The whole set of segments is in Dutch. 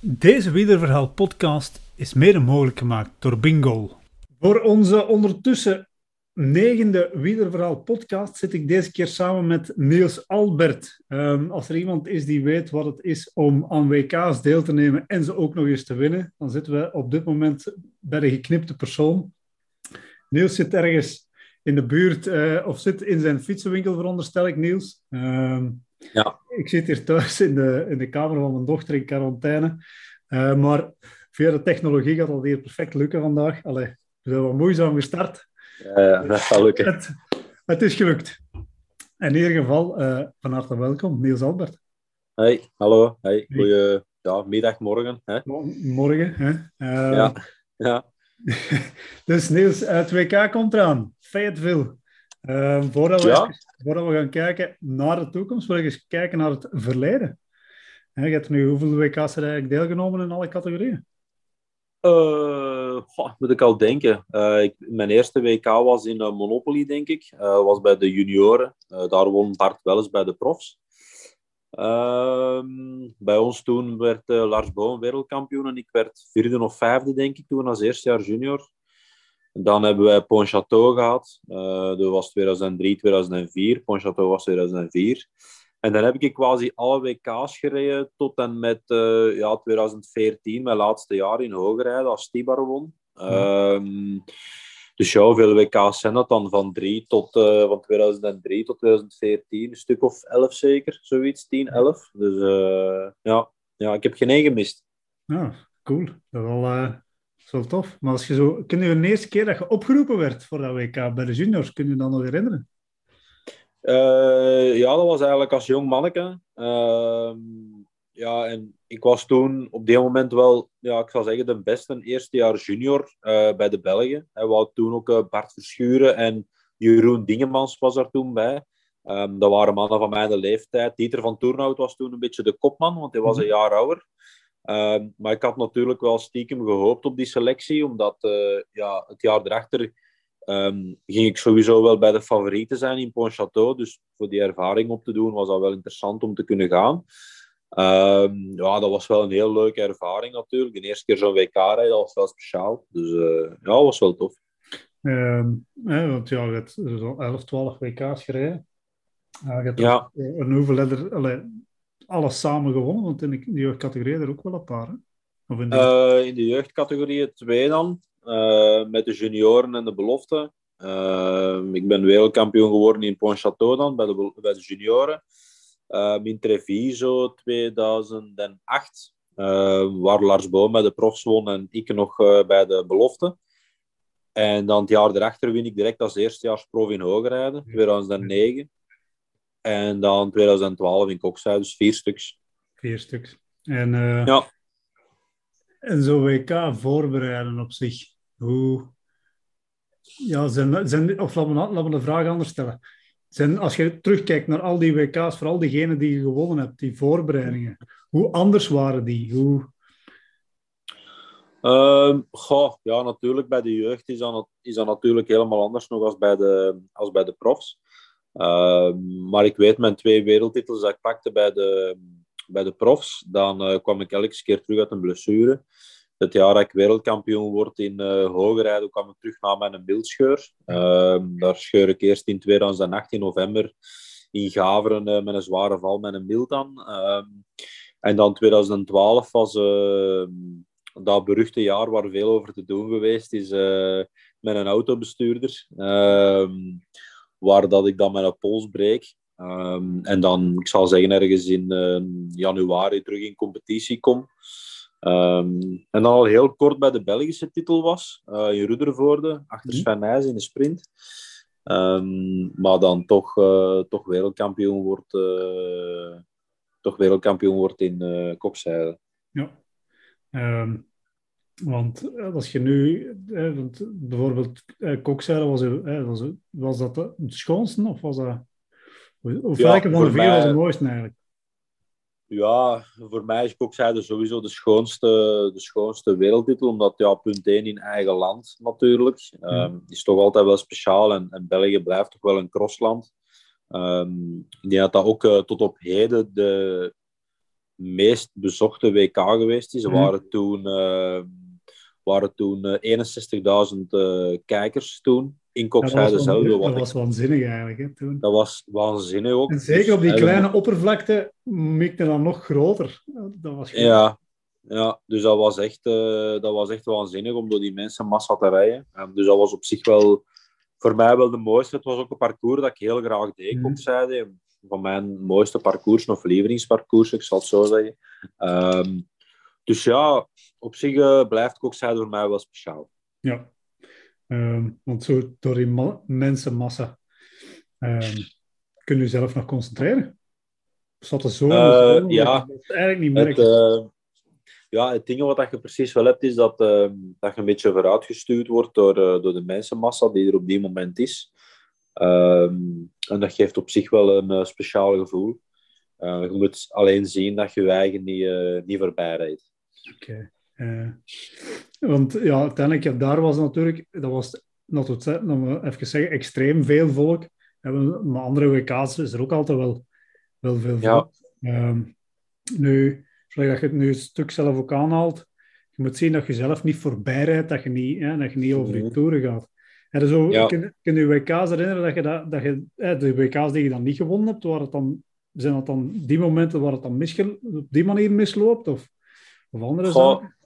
Deze Wielerverhaal podcast is mede mogelijk gemaakt door Bingo. Voor onze ondertussen negende Wielerverhaal podcast zit ik deze keer samen met Niels Albert. Um, als er iemand is die weet wat het is om aan WK's deel te nemen en ze ook nog eens te winnen, dan zitten we op dit moment bij de geknipte persoon. Niels zit ergens in de buurt uh, of zit in zijn fietsenwinkel, veronderstel ik, Niels. Um, ja. Ik zit hier thuis in de, in de kamer van mijn dochter in quarantaine. Uh, maar via de technologie gaat het hier perfect lukken vandaag. Allee, we zijn wel moeizaam gestart. Ja, dat gaat lukken. Het, het, is gelukt. In ieder geval, uh, van harte welkom, Niels Albert. Hey, hallo. Hey, goeie ja, middag, morgen. Hè? Morgen, hè? Uh, ja. ja. dus Niels, het WK komt eraan. Fayetteville. Uh, voordat, we, ja? Voordat we gaan kijken naar de toekomst, wil ik eens kijken naar het verleden. Je hebt nu hoeveel WK's er eigenlijk deelgenomen in alle categorieën? Goh, moet ik al denken. Ik, mijn eerste WK was in uh, Monopoly, denk ik. was bij de junioren. daar won Bart wel eens bij de profs. Ehm, bij ons toen werd Lars Boom wereldkampioen en ik werd vierde of vijfde, denk ik, toen als eerste jaar junior. Dan hebben wij Pontchâteau gehad. dat was 2003, 2004. Pontchâteau was 2004. En dan heb ik quasi alle WK's gereden tot en met uh, ja, 2014, mijn laatste jaar in hoogrijden, als Tibar won. Ja. Um, dus ja, hoeveel WK's zijn dat dan? Van, drie tot, uh, van 2003 tot 2014, een stuk of 11 zeker, zoiets, 10, 11. Dus uh, ja. ja, ik heb geen één gemist. Ja, cool. Dat is wel, wel tof. Maar als je zo, kun je de eerste keer dat je opgeroepen werd voor dat WK bij de juniors, kun je dan nog herinneren? Uh, ja, dat was eigenlijk als jong manneke. Uh, ja, en ik was toen op dit moment wel, ja, ik zou zeggen, de beste eerste jaar junior uh, bij de Belgen. En we hadden toen ook Bart Verschuren en Jeroen Dingemans was er toen bij. Um, dat waren mannen van mijn leeftijd. Dieter van Toernout was toen een beetje de kopman, want hij was een jaar ouder. Um, maar ik had natuurlijk wel stiekem gehoopt op die selectie, omdat ja, het jaar erachter Um, ging ik sowieso wel bij de favorieten zijn in Pontchâteau. Dus voor die ervaring op te doen was dat wel interessant om te kunnen gaan. Um, ja, dat was wel een heel leuke ervaring natuurlijk. De eerste keer zo'n WK rijden, dat was wel speciaal. Dus uh, ja, dat was wel tof. Hè, want ja, je hebt zo'n 11, 12 WK's gereden. Uh, je hebt ja. een hoeveel er, allee, alles samen gewonnen? Want in de jeugdcategorie er ook wel een paar. Hè? Of in, de... Uh, in de jeugdcategorie twee dan. Uh, met de junioren en de belofte. Uh, ik ben wereldkampioen geworden in Pontchâteau dan, bij de, bij de junioren. In Treviso 2008, waar Lars Boom bij de profs won en ik nog bij de belofte. En dan het jaar erachter win ik direct als eerstejaarsprof in hoogrijden, 2009. En dan 2012 in Kokzijde, dus vier stuks. Vier stuks. En, ja. en zo'n WK voorbereiden op zich, hoe... Ja, zijn, zijn, of laten we, laten we de vraag anders stellen. Zijn, als je terugkijkt naar al die WK's, vooral diegenen die je gewonnen hebt, die voorbereidingen, hoe anders waren die? Hoe... Uh, goh, ja, natuurlijk bij de jeugd is dat, is dat natuurlijk helemaal anders nog als bij de, als bij de profs. Uh, maar ik weet mijn twee wereldtitels dat ik pakte bij de, bij de profs, dan uh, kwam ik elke keer terug uit een blessure het jaar dat ik wereldkampioen word in uh, kwam ik terug naar mijn beeldscheur. Uh, daar scheur ik eerst in 2018 november in Gaveren uh, met een zware val met een mild aan. Ehm, en dan 2012 was ehm, dat beruchte jaar waar veel over te doen geweest is eh, met een autobestuurder. Waar dat ik dan mijn pols breek. en dan, ik zal zeggen, ergens in januari terug in competitie kom. Um, en dan al heel kort bij de Belgische titel was, uh, in Ruddervoorde, achter mhm. Sven Nijs in de sprint. Um, maar dan toch, uh, toch wereldkampioen wordt, toch wereldkampioen wordt in uh, Kokzijde. Ja. Um, want als je nu, eh, want bijvoorbeeld eh, was, eh, was, was dat het schoonste of was dat... Of ja, welke van de vier mij... was het mooiste eigenlijk? Ja, voor mij is Kokzijde sowieso de schoonste, de schoonste wereldtitel, omdat ja, punt 1 in eigen land natuurlijk. Um, is toch altijd wel speciaal en, en België blijft toch wel een crossland. Um, ik denk dat dat ook uh, tot op heden de, meest bezochte WK geweest is. Er Mhm. waren toen, eh, waren toen eh, 61.000 eh, kijkers toen in was, Kokzijde zelf. dat ik- was waanzinnig eigenlijk. Hè, toen. dat was waanzinnig ook. En zeker op die Dus, kleine oppervlakte mikte dan nog groter. Dat was Ja, ja, dus dat was, echt, eh, dat was echt waanzinnig om door die mensenmassa te rijden. Dus dat was op zich wel voor mij wel de mooiste. Het was ook een parcours dat ik heel graag deed. Kokzijde. Van mijn mooiste parcours, of lievelingsparcours, ik zal het zo zeggen. Ehm, dus ja, op zich eh, blijft Kokzijde voor mij wel speciaal. Ja. Ehm, want zo door die ma- mensenmassa ehm kun je jezelf nog concentreren. Zat er zo, Eh, zo ja. dat is eigenlijk niet Het, merken. eh, ja, het ding wat je precies wel hebt, is dat, eh, dat je een beetje vooruitgestuurd wordt door, door de mensenmassa die er op die moment is. Ehm, en dat geeft op zich wel een speciaal gevoel. Je moet alleen zien dat je je eigen niet, niet voorbij rijdt. Oké. Eh, want ja, uiteindelijk, ja, daar was natuurlijk, dat was, even zeggen, extreem veel volk. En maar andere WK's is er ook altijd wel, wel veel Ja. volk. Ehm, nu, zoals dat je het nu een stuk zelf ook aanhaalt, je moet zien dat je zelf niet voorbij rijdt, dat je niet, hè, dat je niet over je toeren gaat. En zo, Ja. kun, kun je WK's herinneren dat je, dat, dat je eh, de WK's die je dan niet gewonnen hebt, waar het dan, zijn dat dan die momenten waar het dan op die manier misloopt? Of, of andere Goh, zaken?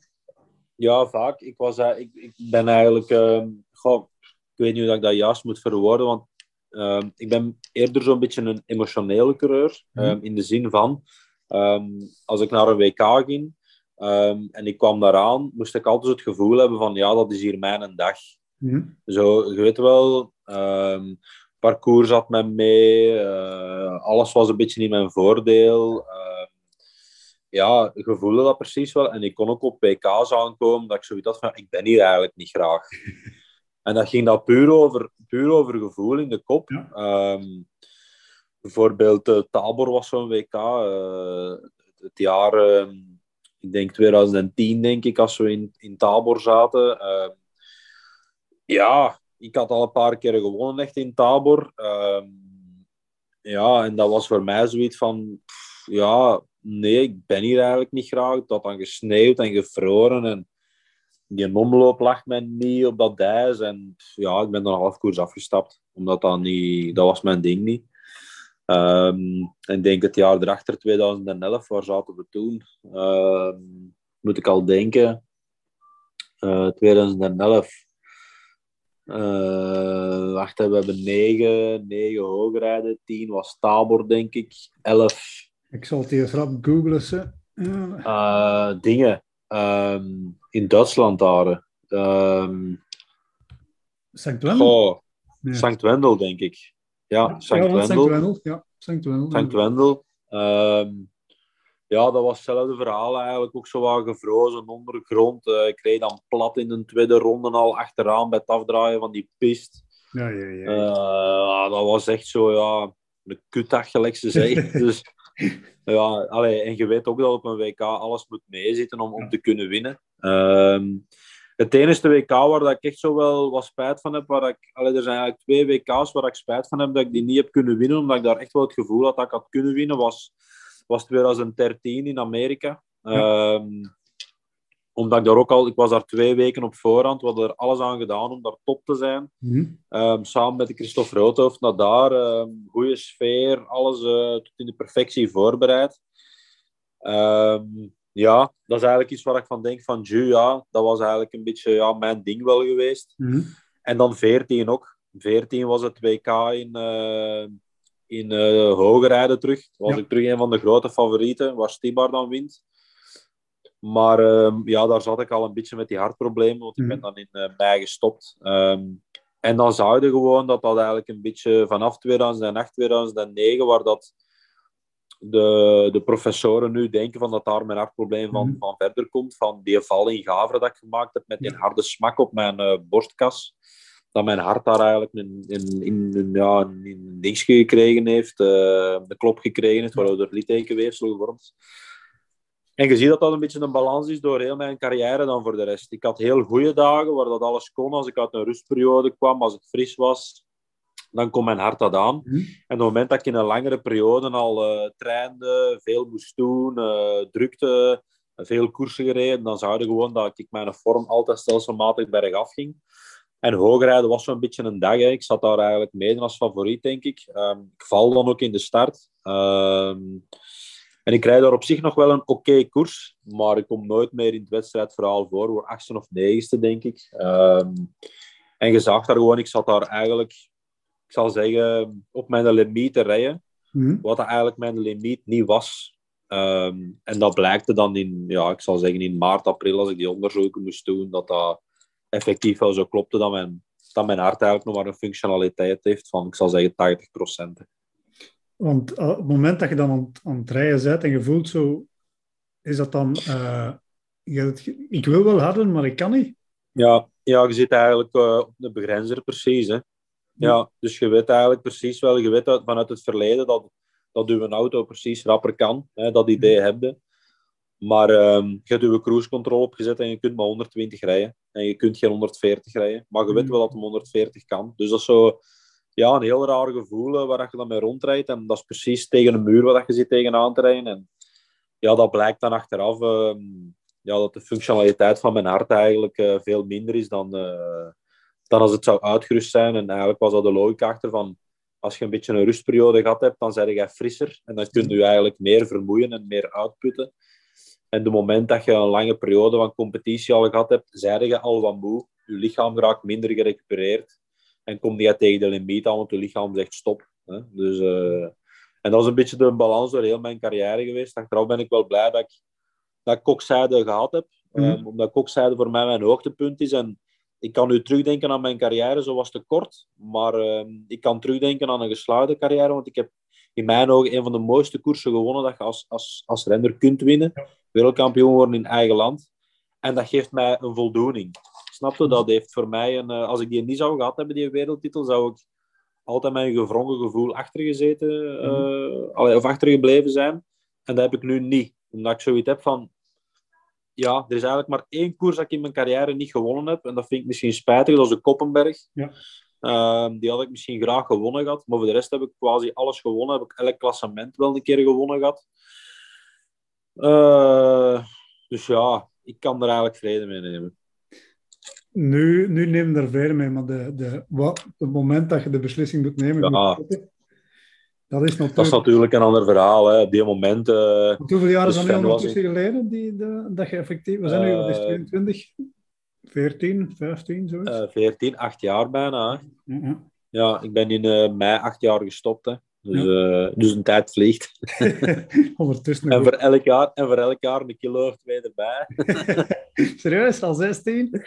Ja, vaak. Ik, was, eh, ik, ik ben eigenlijk... ehm, goh, ik weet niet hoe ik dat juist moet verwoorden, want ehm, ik ben eerder zo'n beetje een emotionele coureur. Mhm. ehm, in de zin van, als ik naar een WK ging en ik kwam daaraan, moest ik altijd het gevoel hebben van, ja, dat is hier mijn dag. Mhm. Zo, je weet wel, parcours had mij mee, eh, alles was een beetje in mijn voordeel. Ehm, ja, je voelde dat precies wel. En ik kon ook op PK's aankomen dat ik zoiets had van, ik ben hier eigenlijk niet graag. en dat ging dat puur over, puur over gevoel in de kop. Ja. Ehm, bijvoorbeeld eh, Tabor was zo'n WK. eh, het jaar, ehm, ik denk 2010 denk ik, als we in, in Tabor zaten. Ehm, ja, ik had al een paar keer gewonnen echt in Tabor. Ja, en dat was voor mij zoiets van... pff, ja, nee, ik ben hier eigenlijk niet graag. Het had dan gesneeuwd en gevroren. En die omloop lag mij niet op dat ijs. En ja, ik ben dan half koers afgestapt. Omdat dat niet... Dat was mijn ding niet. Ehm, en ik denk het jaar erachter, 2011, waar zaten we toen? Ehm, moet ik al denken. Eh, 2011. Eh, wacht, hè, we hebben negen, negen hoogrijden. Tien was Tabor, denk ik. Elf Ik zal het hier rap googlen. Ja. eh, dingen. Ehm, in Duitsland daar. Ehm Sankt Wendel? Nee. Sankt Wendel, denk ik. Ja, Ja, Sankt want Wendel. Wendel. Ja, Sankt Wendel. Sankt Wendel. Ehm, ja, dat was hetzelfde verhaal eigenlijk. Ook zo wat gevrozen ondergrond. Eh, ik reed dan plat in de tweede ronde al achteraan bij het afdraaien van die pist. Ja, ja, ja. Eh, dat was echt zo, ja, een kutdag, gelijk ze zeggen. dus, ja, allee, en je weet ook dat op een WK alles moet meezitten om, om te kunnen winnen. Ehm, het enige WK waar dat ik echt zo wel wat spijt van heb, waar ik, allee, er zijn eigenlijk twee WK's waar ik spijt van heb dat ik die niet heb kunnen winnen, omdat ik daar echt wel het gevoel had dat ik had kunnen winnen, was, was 2013 in Amerika. Ehm, omdat ik daar ook al, ik was daar twee weken op voorhand, we hadden er alles aan gedaan om daar top te zijn. Mhm. Ehm, samen met de Christophe Roodhoofd naar daar. ehm goede sfeer, alles eh, tot in de perfectie voorbereid. Ehm, ja, dat is eigenlijk iets waar ik van denk van, ju, ja, dat was eigenlijk een beetje ja, mijn ding wel geweest. Mhm. En dan 14 ook. 14 was het WK in, eh in Hogerijden terug. was Ja. ik terug een van de grote favorieten, waar Stibar dan wint. Maar ehm, ja, daar zat ik al een beetje met die hartproblemen, want ik ben Mhm. dan in mei gestopt. Ehm, en dan zag je gewoon dat dat eigenlijk een beetje vanaf 2008, 2009, waar dat de, de professoren nu denken van dat daar mijn hartprobleem van, Mhm. van verder komt. Van die val in Gavre dat ik gemaakt heb met die harde smak op mijn eh, borstkas. Dat mijn hart daar eigenlijk een, in, in, in, ja, een, een gekregen heeft, eh, de klop gekregen heeft, waardoor er littekenweefsel gevormd. En je ziet dat dat een beetje een balans is door heel mijn carrière dan voor de rest. Ik had heel goede dagen waar dat alles kon als ik uit een rustperiode kwam, als het fris was. dan komt mijn hart dat aan. Mhm. En op het moment dat ik in een langere periode al eh trainde, veel moest doen, eh, drukte, veel koersen gereden, dan zou je gewoon dat ik mijn vorm altijd stelselmatig bergaf ging. En hoogrijden was zo'n beetje een dag. Hè. Ik zat daar eigenlijk mede als favoriet, denk ik. Ehm, ik val dan ook in de start. Ehm, en ik rijd daar op zich nog wel een oké koers, maar ik kom nooit meer in het wedstrijdverhaal voor. Voor achtste of negende, denk ik. Ehm, en je zag daar gewoon, ik zat daar eigenlijk, ik zal zeggen, op mijn limiet te rijden. Mhm. Wat eigenlijk mijn limiet niet was. Ehm, en dat blijkte dan in, ja, ik zal zeggen in maart, april, als ik die onderzoeken moest doen, dat dat effectief wel zo klopte dat mijn, dat mijn hart eigenlijk nog maar een functionaliteit heeft van, ik zal zeggen, 80%. Want eh, op het moment dat je dan aan, het- aan het rijden bent en je voelt zo, is dat dan, eh, je ik wil wel harder, maar ik kan niet. Ja, ja je zit eigenlijk eh, op de begrenzer precies. Hè. Ja, dus je weet eigenlijk precies wel, je weet uit- vanuit het verleden dat, dat uw auto precies rapper kan. Hè, dat idee heb je. Maar ehm, je hebt je cruise control opgezet en je kunt maar 120 rijden. En je kunt geen 140 rijden. Maar je weet wel dat hem 140 kan. Dus dat is zo ja, een heel raar gevoel eh, waar je dan mee rondrijdt. En dat is precies tegen een muur dat je zit tegenaan te rijden. En ja, dat blijkt dan achteraf ehm, ja, dat de functionaliteit van mijn hart eigenlijk eh, veel minder is dan, eh, dan als het zou uitgerust zijn. En eigenlijk was dat de logica achter van als je een beetje een rustperiode gehad hebt, dan ben je frisser. En dan kun je eigenlijk meer vermoeien en meer uitputten. En de moment dat je een lange periode van competitie al gehad hebt, zei je al wat moe. Je lichaam raakt minder gerecupereerd. En kom je tegen de limiet aan, want je lichaam zegt stop. Hè? Dus, eh, en dat is een beetje de balans door heel mijn carrière geweest. Achteraf ben ik wel blij dat ik, dat ik kokzijde gehad heb. Mhm. Um, omdat kokzijde voor mij mijn hoogtepunt is. En ik kan nu terugdenken aan mijn carrière, zo was te kort. Maar ehm, ik kan terugdenken aan een gesluiten carrière, want ik heb in mijn ogen een van de mooiste koersen gewonnen dat je als, als, als renner kunt winnen. Wereldkampioen worden in eigen land. En dat geeft mij een voldoening. Snap je? Dat heeft voor mij een... eh, als ik die niet zou gehad hebben, die wereldtitel, zou ik altijd met een gevrongen gevoel achtergezeten allee, of achtergebleven zijn. En dat heb ik nu niet. Omdat ik zoiets heb van... Ja, er is eigenlijk maar één koers dat ik in mijn carrière niet gewonnen heb. En dat vind ik misschien spijtig. Dat is de Koppenberg. Ja. Ehm, die had ik misschien graag gewonnen gehad. Maar voor de rest heb ik quasi alles gewonnen. Heb ik elk klassement wel een keer gewonnen gehad. Eh, dus ja, ik kan er eigenlijk vrede mee nemen. Nu, nu neem je er vrede mee, maar de, de, wat, het moment dat je de beslissing moet nemen, Ja. dat is Dat is natuurlijk... natuurlijk een ander verhaal. Hè. Op die moment... eh, Hoeveel jaar is dat nu ondertussen geleden die, de, dat je effectief... We zijn nu, Eh, 22? 14, 15, zoiets? eh, 14, 8 jaar bijna. Hè. Ja, ja. Ja, ik ben in eh, mei acht jaar gestopt. Hè. Dus, eh, dus een tijd vliegt. Ondertussen En voor elk jaar, en voor elk jaar een kilo of twee erbij. Serieus, al 16?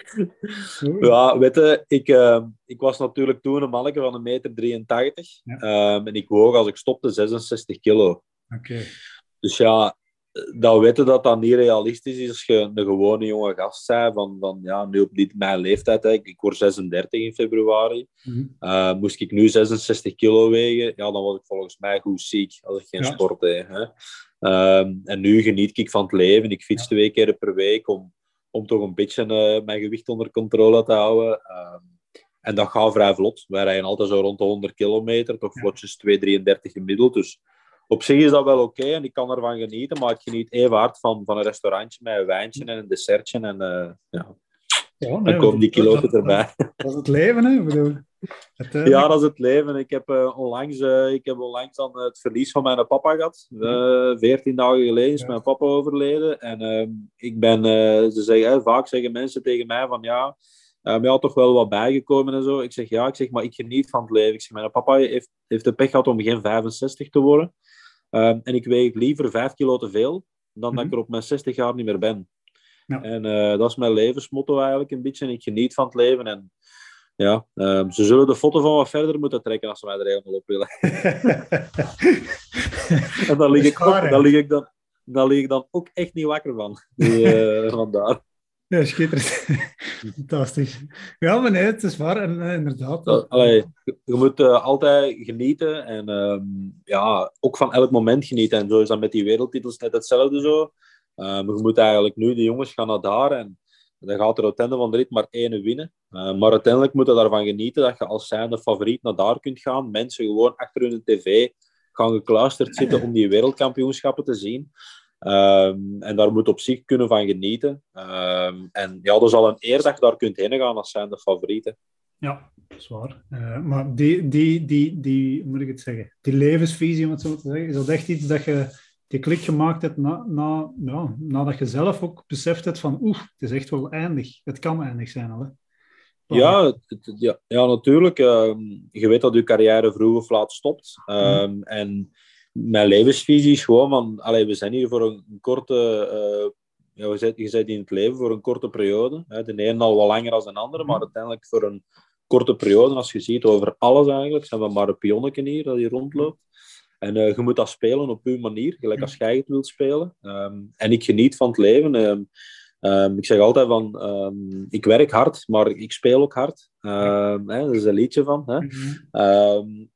Oei. Ja, weet je, ik, eh, ik was natuurlijk toen een manneke van een meter 83. Ja. Ehm, en ik woog als ik stopte 66 kilo. Oké. Dus ja, dat weten dat dat niet realistisch is als je een gewone jonge gast bent van, van ja, nu op dit, mijn leeftijd, hè, ik word 36 in februari, Mhm. Eh, moest ik nu 66 kilo wegen, ja, dan was ik volgens mij goed ziek als ik geen Ja. sport deed. Hè. Ehm, en nu geniet ik van het leven. Ik fiets twee keer per week om, om toch een beetje eh, mijn gewicht onder controle te houden. Ehm, en dat gaat vrij vlot. Wij rijden altijd zo rond de 100 kilometer, toch vlotjes 2,33 gemiddeld. Dus op zich is dat wel oké en ik kan ervan genieten, maar ik geniet even hard van, van een restaurantje met een wijntje en een dessertje. En eh, ja, Ja, dan komen die dat- erbij. Dat is het leven, hè? Bedoel, uiteindelijk- Ja, dat is het leven. Ik heb, eh, onlangs, eh, ik heb onlangs dan het verlies van mijn papa gehad. Eh, Veertien dagen geleden is Ja. mijn papa overleden. En ehm, ik ben, eh, ze zeggen, eh, vaak zeggen mensen tegen mij van ja, um, je had toch wel wat bijgekomen en zo. Ik zeg ja, ik zeg, maar ik geniet van het leven. Ik zeg, mijn papa heeft, heeft de pech gehad om geen 65 te worden. Ehm, en ik weeg liever 5 kilo te veel dan dat ik Mhm. er op mijn 60 jaar niet meer ben. Ja. En eh, dat is mijn levensmotto eigenlijk een beetje. En ik geniet van het leven. En ja, ehm, ze zullen de foto van wat verder moeten trekken als ze mij er helemaal op willen. En dan lig ik, ook, dan lig ik, dan, dan lig ik dan ook echt niet wakker van. Die, eh, vandaar. Ja, schitterend. Fantastisch. Ja, maar nee, het is waar. En eh, inderdaad. Allee, je, moet eh, altijd genieten en ehm, ja, ook van elk moment genieten. En zo is dat met die wereldtitels net hetzelfde zo. Ehm, je moet eigenlijk nu, de jongens gaan naar daar en dan gaat er einde van de rit maar één winnen. maar uiteindelijk moet je daarvan genieten dat je als zijnde favoriet naar daar kunt gaan. Mensen gewoon achter hun tv gaan gekluisterd zitten om die wereldkampioenschappen te zien. Ehm, en daar moet op zich kunnen van genieten. Um, en ja, dat is al een eer dat je daar kunt heen gaan als zijn de favorieten. Ja, dat is waar. Uh, maar die, die, die, die, moet ik het zeggen, die levensvisie, om het zo te zeggen, is dat echt iets dat je die klik gemaakt hebt na, na, ja, nadat je zelf ook beseft hebt van oeh, het is echt wel eindig. Het kan eindig zijn al, hè? Ja, ja, ja, natuurlijk. Uh, je weet dat je carrière vroeg of laat stopt. Um, En mijn levensvisie is gewoon van, allee, we zijn hier voor een, een korte, uh, ja, we zijn, je bent in het leven voor een korte periode. Hè. De ene al wat langer dan de andere, maar uiteindelijk voor een korte periode, als je ziet over alles eigenlijk, zijn we maar een pionnetje hier dat hier rondloopt. En uh, je moet dat spelen op uw manier, gelijk als jij het wilt spelen. Um, en ik geniet van het leven. Um, um, ik zeg altijd van, ik werk hard, maar ik speel ook hard. Hè, dat is een liedje van. Hè.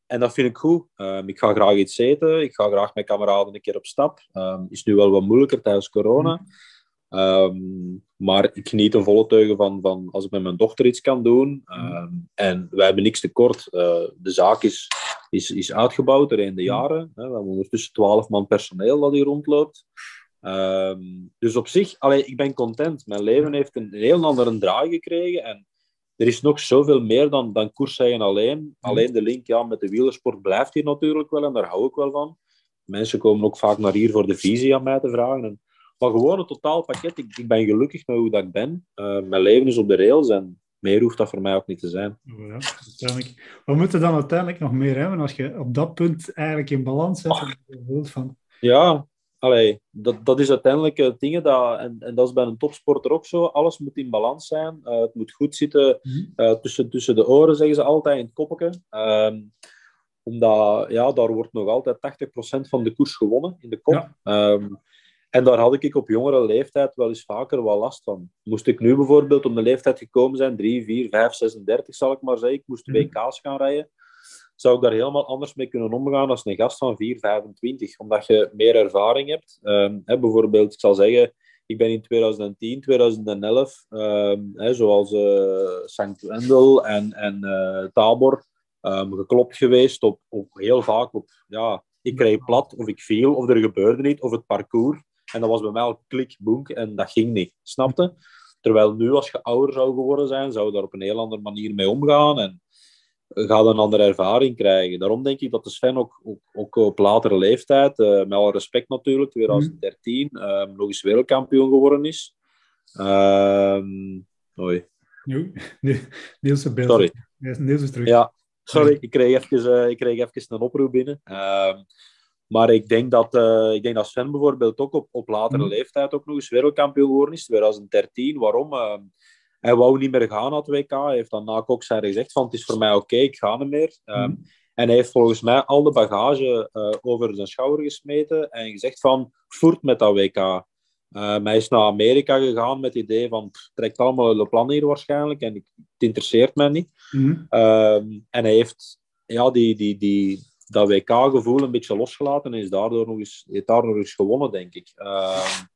Mm en dat vind ik goed. ik ga graag iets eten. Ik ga graag met kameraden een keer op stap. is nu wel wat moeilijker tijdens corona. Um, maar ik geniet een volle teugen van, van als ik met mijn dochter iets kan doen. Um, en wij hebben niks tekort. Uh, de zaak is, is, is uitgebouwd er in de jaren. Hè. We hebben ondertussen 12 man personeel dat hier rondloopt. Dus op zich, allee, ik ben content. Mijn leven heeft een, een heel andere draai gekregen. En er is nog zoveel meer dan, dan koersrijden alleen. Alleen de link ja, met de wielersport blijft hier natuurlijk wel. En daar hou ik wel van. Mensen komen ook vaak naar hier voor de visie aan mij te vragen. En maar gewoon een totaalpakket. Ik, ik ben gelukkig met hoe dat ik ben. Uh, mijn leven is op de rails en meer hoeft dat voor mij ook niet te zijn. Oh ja, uiteindelijk. Wat moet je dan uiteindelijk nog meer hebben als je op dat punt eigenlijk in balans zit? Van... Ja, allee, dat, dat is uiteindelijk uh, dingen dat, en, en dat is bij een topsporter ook zo. Alles moet in balans zijn. Uh, het moet goed zitten uh, tussen, tussen de oren, zeggen ze altijd in het koppetje. Ehm, omdat ja, daar wordt nog altijd 80% van de koers gewonnen in de kop. Ja. Um, en daar had ik op jongere leeftijd wel eens vaker wat last van. Moest ik nu bijvoorbeeld om de leeftijd gekomen zijn, 3, 4, 5, 36 zal ik maar zeggen, ik moest mhm. WK's gaan rijden, zou ik daar helemaal anders mee kunnen omgaan als een gast van 4, 25. Omdat je meer ervaring hebt. Um, hè, bijvoorbeeld, ik zal zeggen, ik ben in 2010, 2011, um, hè, zoals uh, St. Wendel en, en uh, Tabor, um, geklopt geweest op, op heel vaak op, ja, ik kreeg plat of ik viel of er gebeurde niet of het parcours. En dat was bij mij al klik, boek en dat ging niet. Snapte? Terwijl nu, als je ouder zou geworden zijn, zou je daar op een heel andere manier mee omgaan en gaat een andere ervaring krijgen. Daarom denk ik dat de Sven ook, ook, ook op latere leeftijd, uh, met alle respect natuurlijk, 2013, mm. uh, nog eens wereldkampioen geworden is. Uh, oei. Niels is beeld. Sorry. Niels is terug. Ja, sorry, ik kreeg even, uh, ik kreeg even een oproep binnen. Ehm, maar ik denk dat, uh, ik denk dat Sven bijvoorbeeld ook op, op latere mm. leeftijd ook nog eens wereldkampioen geworden is, 2013. Waarom? Hij wou niet meer gaan naar het WK. Hij heeft dan na Kokzijde gezegd van het is voor mij oké, okay, ik ga niet meer. Mm. en hij heeft volgens mij al de bagage uh, over zijn schouder gesmeten en gezegd van voert met dat WK. Uh, hij is naar Amerika gegaan met het idee van het trekt allemaal de plan hier waarschijnlijk en het interesseert mij niet. Mm. en hij heeft ja, die, die, die, dat WK-gevoel een beetje losgelaten en is daardoor nog eens, heeft daar nog eens gewonnen, denk ik. Um,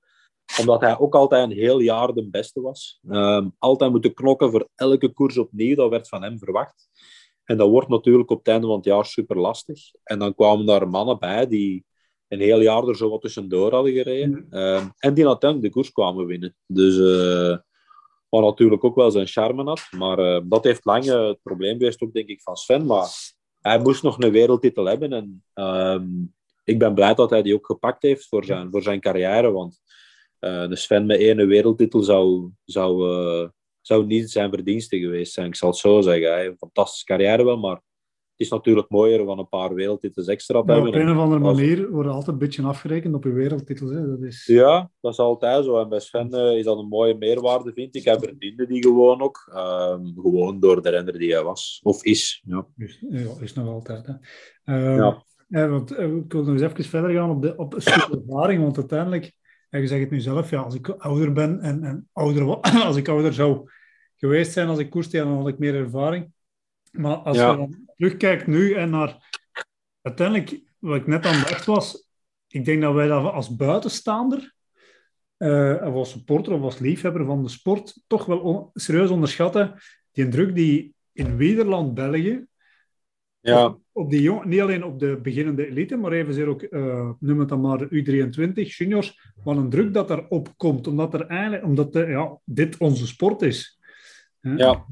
omdat hij ook altijd een heel jaar de beste was. Um, altijd moeten knokken voor elke koers opnieuw, dat werd van hem verwacht. En dat wordt natuurlijk op het einde van het jaar super lastig. En dan kwamen daar mannen bij die een heel jaar er zo wat tussendoor hadden gereden. Um, en die uiteindelijk de koers kwamen winnen. Dus uh, wat natuurlijk ook wel zijn charme had. Maar uh, dat heeft lang uh, het probleem geweest ook, denk ik, van Sven. Maar hij moest nog een wereldtitel hebben. En um, ik ben blij dat hij die ook gepakt heeft voor zijn, voor zijn carrière. Want uh, de Sven met één wereldtitel zou, zou, uh, zou niet zijn verdienste geweest zijn. Ik zal het zo zeggen. Hij heeft een fantastische carrière wel, maar het is natuurlijk mooier van een paar wereldtitels extra te hebben. Op een of andere manier worden altijd een beetje afgerekend op je wereldtitels. Hè? Dat is... Ja, dat is altijd zo. En bij Sven uh, is dat een mooie meerwaarde, vind ik. Hij verdiende die gewoon ook. Um, gewoon door de renner die hij was. Of is. Ja, is, ja, is nog altijd. Hè. Uh, ja. ja. want, ik wil nog eens even verder gaan op de, op de ervaring. Want uiteindelijk, en je zegt het nu zelf, ja, als ik ouder ben en, en ouder, als ik ouder zou geweest zijn als ik koerste, dan had ik meer ervaring. Maar als ja. je dan terugkijkt nu en naar... Uiteindelijk, wat ik net aan het dacht was, ik denk dat wij dat als buitenstaander, uh, of als supporter of als liefhebber van de sport, toch wel on serieus onderschatten die druk die in Nederland, België, Ja, op die jong, niet alleen op de beginnende elite, maar evenzeer ook, eh noem het dan maar U23, juniors, wat een druk dat erop komt, omdat, er eigenlijk, omdat de, ja, dit onze sport is. Ja.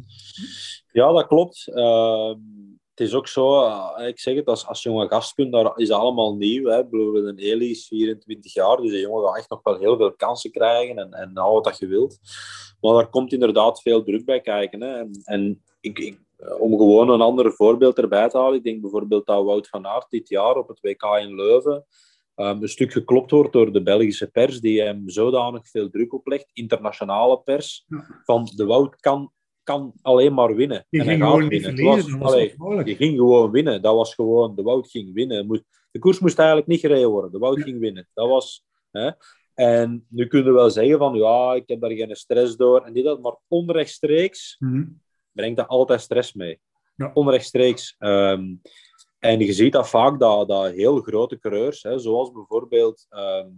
ja dat klopt. Ehm, het is ook zo, eh, ik zeg het, als, als jonge gastkunde, daar is allemaal nieuw. Hè. Bedoel, een Eli is 24 jaar, dus de jongen gaat echt nog wel heel veel kansen krijgen en, en al wat dat je wilt. Maar daar komt inderdaad veel druk bij kijken. Hè. En, en ik, ik, om gewoon een ander voorbeeld erbij te halen, ik denk bijvoorbeeld dat Wout van Aert dit jaar op het WK in Leuven um, een stuk geklopt wordt door de Belgische pers, die hem zodanig veel druk oplegt, internationale pers, van de Wout kan, kan alleen maar winnen. Die en hij ging gaat gewoon niet winnen. verliezen, Het dat was- was allee, ging gewoon winnen. Dat was gewoon, de Wout ging winnen. De koers moest eigenlijk niet gereden worden. De Wout Ja. ging winnen. Dat was... Hè? En nu kunnen we wel zeggen van, ja, ik heb daar geen stress door. En dit dat, maar onrechtstreeks Mhm. Brengt dat altijd stress mee. Ja. Onrechtstreeks. Ehm, en je ziet dat vaak, dat, dat heel grote coureurs, hè, zoals bijvoorbeeld ehm,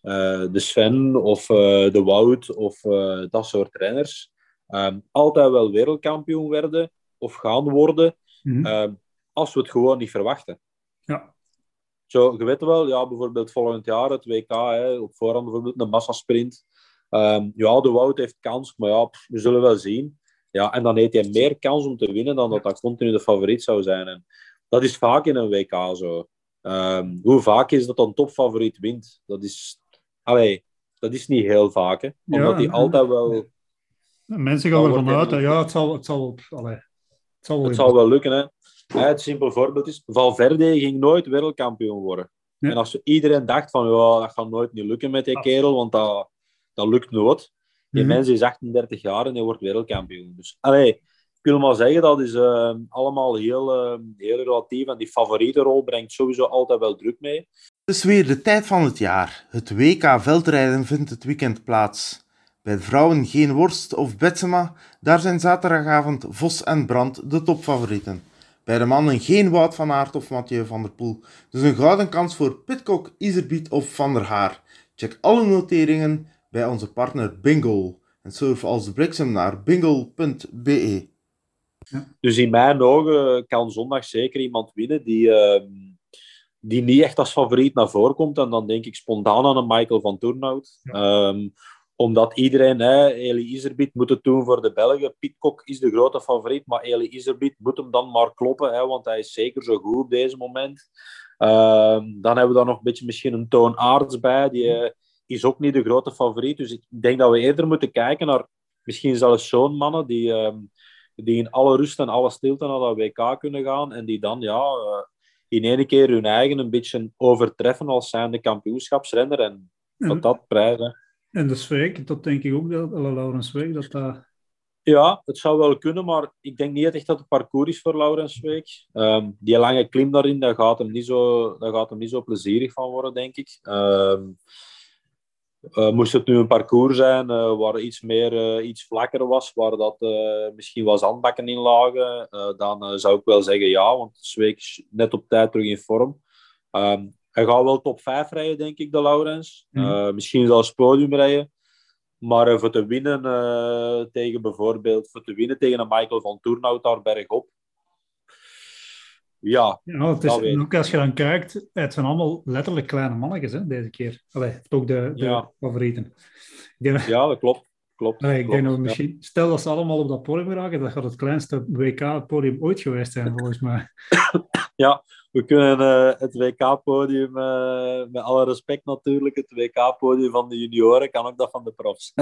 eh, de Sven of eh, de Wout of eh, dat soort renners, ehm, altijd wel wereldkampioen werden of gaan worden, Mhm. als we het gewoon niet verwachten. Ja. Zo, je weet wel, ja, bijvoorbeeld volgend jaar het WK, hè, op voorhand bijvoorbeeld een massasprint. Ehm ja, de Wout heeft kans, maar ja, pff, we zullen wel zien. Ja, en dan heeft hij meer kans om te winnen dan dat dat continu de favoriet zou zijn. En dat is vaak in een WK zo. Ehm, hoe vaak is dat een topfavoriet wint? Dat is, allee, dat is niet heel vaak, hè. Omdat hij altijd wel... Mensen gaan ervan uit, ja, het zal, het zal, allee, het zal wel Het zal wel lukken, hè. Ja, Het simpel voorbeeld is, Valverde ging nooit wereldkampioen worden. Ja. En als iedereen dacht van, ja, dat gaat nooit niet lukken met die kerel, want dat, dat lukt nooit. Die Mhm. mens is 38 jaar en hij wordt wereldkampioen. Dus, allee, ik wil maar zeggen, dat is eh, allemaal heel, eh, heel relatief. En die favoriete rol brengt sowieso altijd wel druk mee. Het is weer de tijd van het jaar. Het WK veldrijden vindt het weekend plaats. Bij de vrouwen geen Worst of Betsema, daar zijn zaterdagavond Vos en Brand de topfavorieten. Bij de mannen geen Wout van Aert of Mathieu van der Poel, dus een gouden kans voor Pitcock, Iserbiet of Van der Haar. Check alle noteringen bij onze partner Bingo en surf als de bliksem naar bingo.be. Dus in mijn ogen kan zondag zeker iemand winnen die, ehm, die niet echt als favoriet naar voren komt. En dan denk ik spontaan aan een Michael van Toornhout. Ehm, omdat iedereen, hè, Eli Iserbiet moet het doen voor de Belgen. Pitcock is de grote favoriet, maar Eli Iserbiet moet hem dan maar kloppen, hè, want hij is zeker zo goed op deze moment. Ehm, dan hebben we daar nog een beetje misschien een Toon Aarts bij, die eh, is ook niet de grote favoriet. Dus ik denk dat we eerder moeten kijken naar misschien zelfs zo'n mannen die, ehm, die in alle rust en alle stilte naar dat WK kunnen gaan en die dan ja, eh, in één keer hun eigen een beetje overtreffen als zijnde kampioenschapsrenner en En, dat dat prijzen. en de Zweek, dat denk ik ook, dat uh, Laurens Zweek, dat dat... Ja, het zou wel kunnen, maar ik denk niet echt dat het parcours is voor Laurens Week. Ehm, die lange klim daarin, daar gaat, hem niet zo, daar gaat hem niet zo plezierig van worden, denk ik. Ehm, eh, moest het nu een parcours zijn eh, waar iets meer, eh, iets vlakker was, waar dat misschien wat zandbakken in lagen, dan zou ik wel zeggen ja, want Zweek is net op tijd terug in vorm. Ehm, hij gaat wel top 5 rijden, denk ik, de Laurens. Mhm. Misschien zelfs podium rijden. Maar voor te winnen tegen bijvoorbeeld, voor te winnen tegen een Michael van Toernout daar bergop. Ja, Ja, het is, en ook als je dan kijkt, het zijn allemaal letterlijk kleine mannetjes hè, deze keer. Allee, ook de, de Ja. favorieten. Denk, ja dat klopt. klopt, allee, ik klopt. denk dat Ja. misschien, stel dat ze allemaal op dat podium raken, dat gaat het kleinste WK-podium ooit geweest zijn, volgens mij. We kunnen eh, het WK-podium, eh, met alle respect natuurlijk, het WK-podium van de junioren kan ook dat van de profs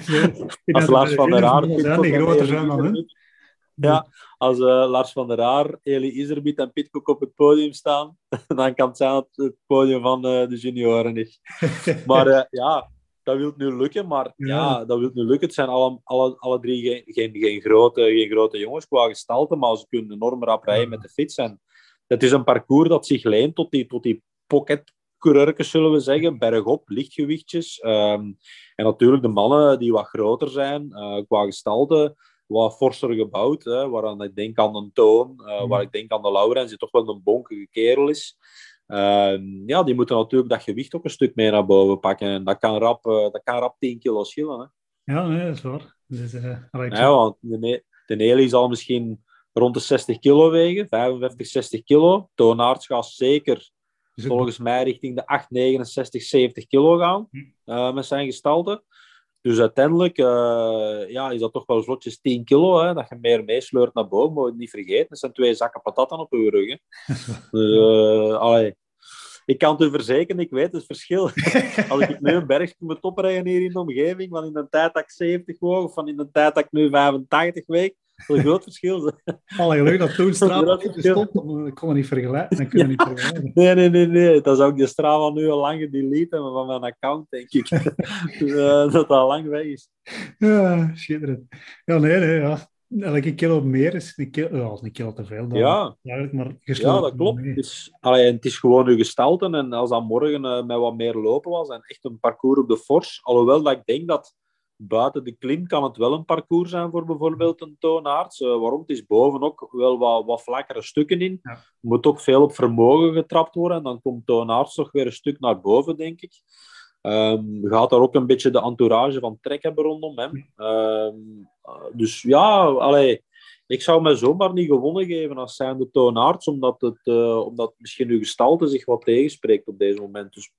zijn. Als Lars van der Pitcock die groter zijn dan hun. Ja, als eh, Lars van der Haar, Eli Iserbiet en Pitcock op het podium staan, dan kan het zijn dat het het podium van eh, de junioren is. Maar eh, ja, dat wil nu lukken. Maar ja. Ja. dat wil nu lukken. Het zijn alle, alle, alle drie geen, geen, geen, grote, geen grote jongens qua gestalte, maar ze kunnen enorm rap rijden met de fiets. En het is een parcours dat zich leent tot die, tot die pocketcoureurs, zullen we zeggen. Bergop, lichtgewichtjes. Ehm, en natuurlijk de mannen die wat groter zijn qua gestalte. Wat forser gebouwd, hè, waaraan ik denk aan een Toon, eh, Mhm. waar ik denk aan de Laurens, die toch wel een bonkige kerel is. Ehm, ja, die moeten natuurlijk dat gewicht ook een stuk meer naar boven pakken. En dat kan rap, eh, dat kan rap 10 kilo schillen. Hè. Ja, nee, dat is waar. Dus, eh, Ja, zou- want de, Eli zal misschien rond de 60 kilo wegen, 55, 60 kilo. Toonaards gaat zeker volgens mij richting de 8, 69, 70 kilo gaan uh, met zijn gestalte. Dus uiteindelijk uh, ja, is dat toch wel vlotjes 10 kilo, hè, dat je meer meesleurt naar boven, moet je niet vergeten. Dat zijn twee zakken patatten op je rug. Hè. dus, uh, allee, ik kan het u verzekeren, ik weet het verschil. Als ik nu een berg moet oprijden hier in de omgeving, van in de tijd dat ik 70 woog, of van in de tijd dat ik nu 85 weeg, dat is een groot verschil. Allee, leuk dat toen Strava stond, ik kon het niet vergelijken. Ik ja. niet vergelijken. Nee, nee, nee, nee. Dat is ook de Strava nu al lang gedelete hebben van mijn account, denk ik. dus, uh, dat dat al lang weg is. Ja, schitterend. Ja, nee, nee, ja elke kilo meer is een kilo, oh, een kilo te veel. Dan ja. maar ja, dat klopt. Het is, allee, het is gewoon uw gestalte. En als dat morgen uh, met wat meer lopen was en echt een parcours op de fors, alhoewel dat ik denk dat buiten de klim kan het wel een parcours zijn voor bijvoorbeeld een toonaards. Uh, waarom? Het is boven ook wel wat, wat vlakkere stukken in. Ja. Er moet ook veel op vermogen getrapt worden. En dan komt toonaards toch weer een stuk naar boven, denk ik. Um, gaat daar ook een beetje de entourage van trek hebben rondom hem. Um, dus ja, allee, ik zou me zomaar niet gewonnen geven als zijnde toonaards, omdat, het, uh, omdat misschien uw gestalte zich wat tegenspreekt op deze moment. Dus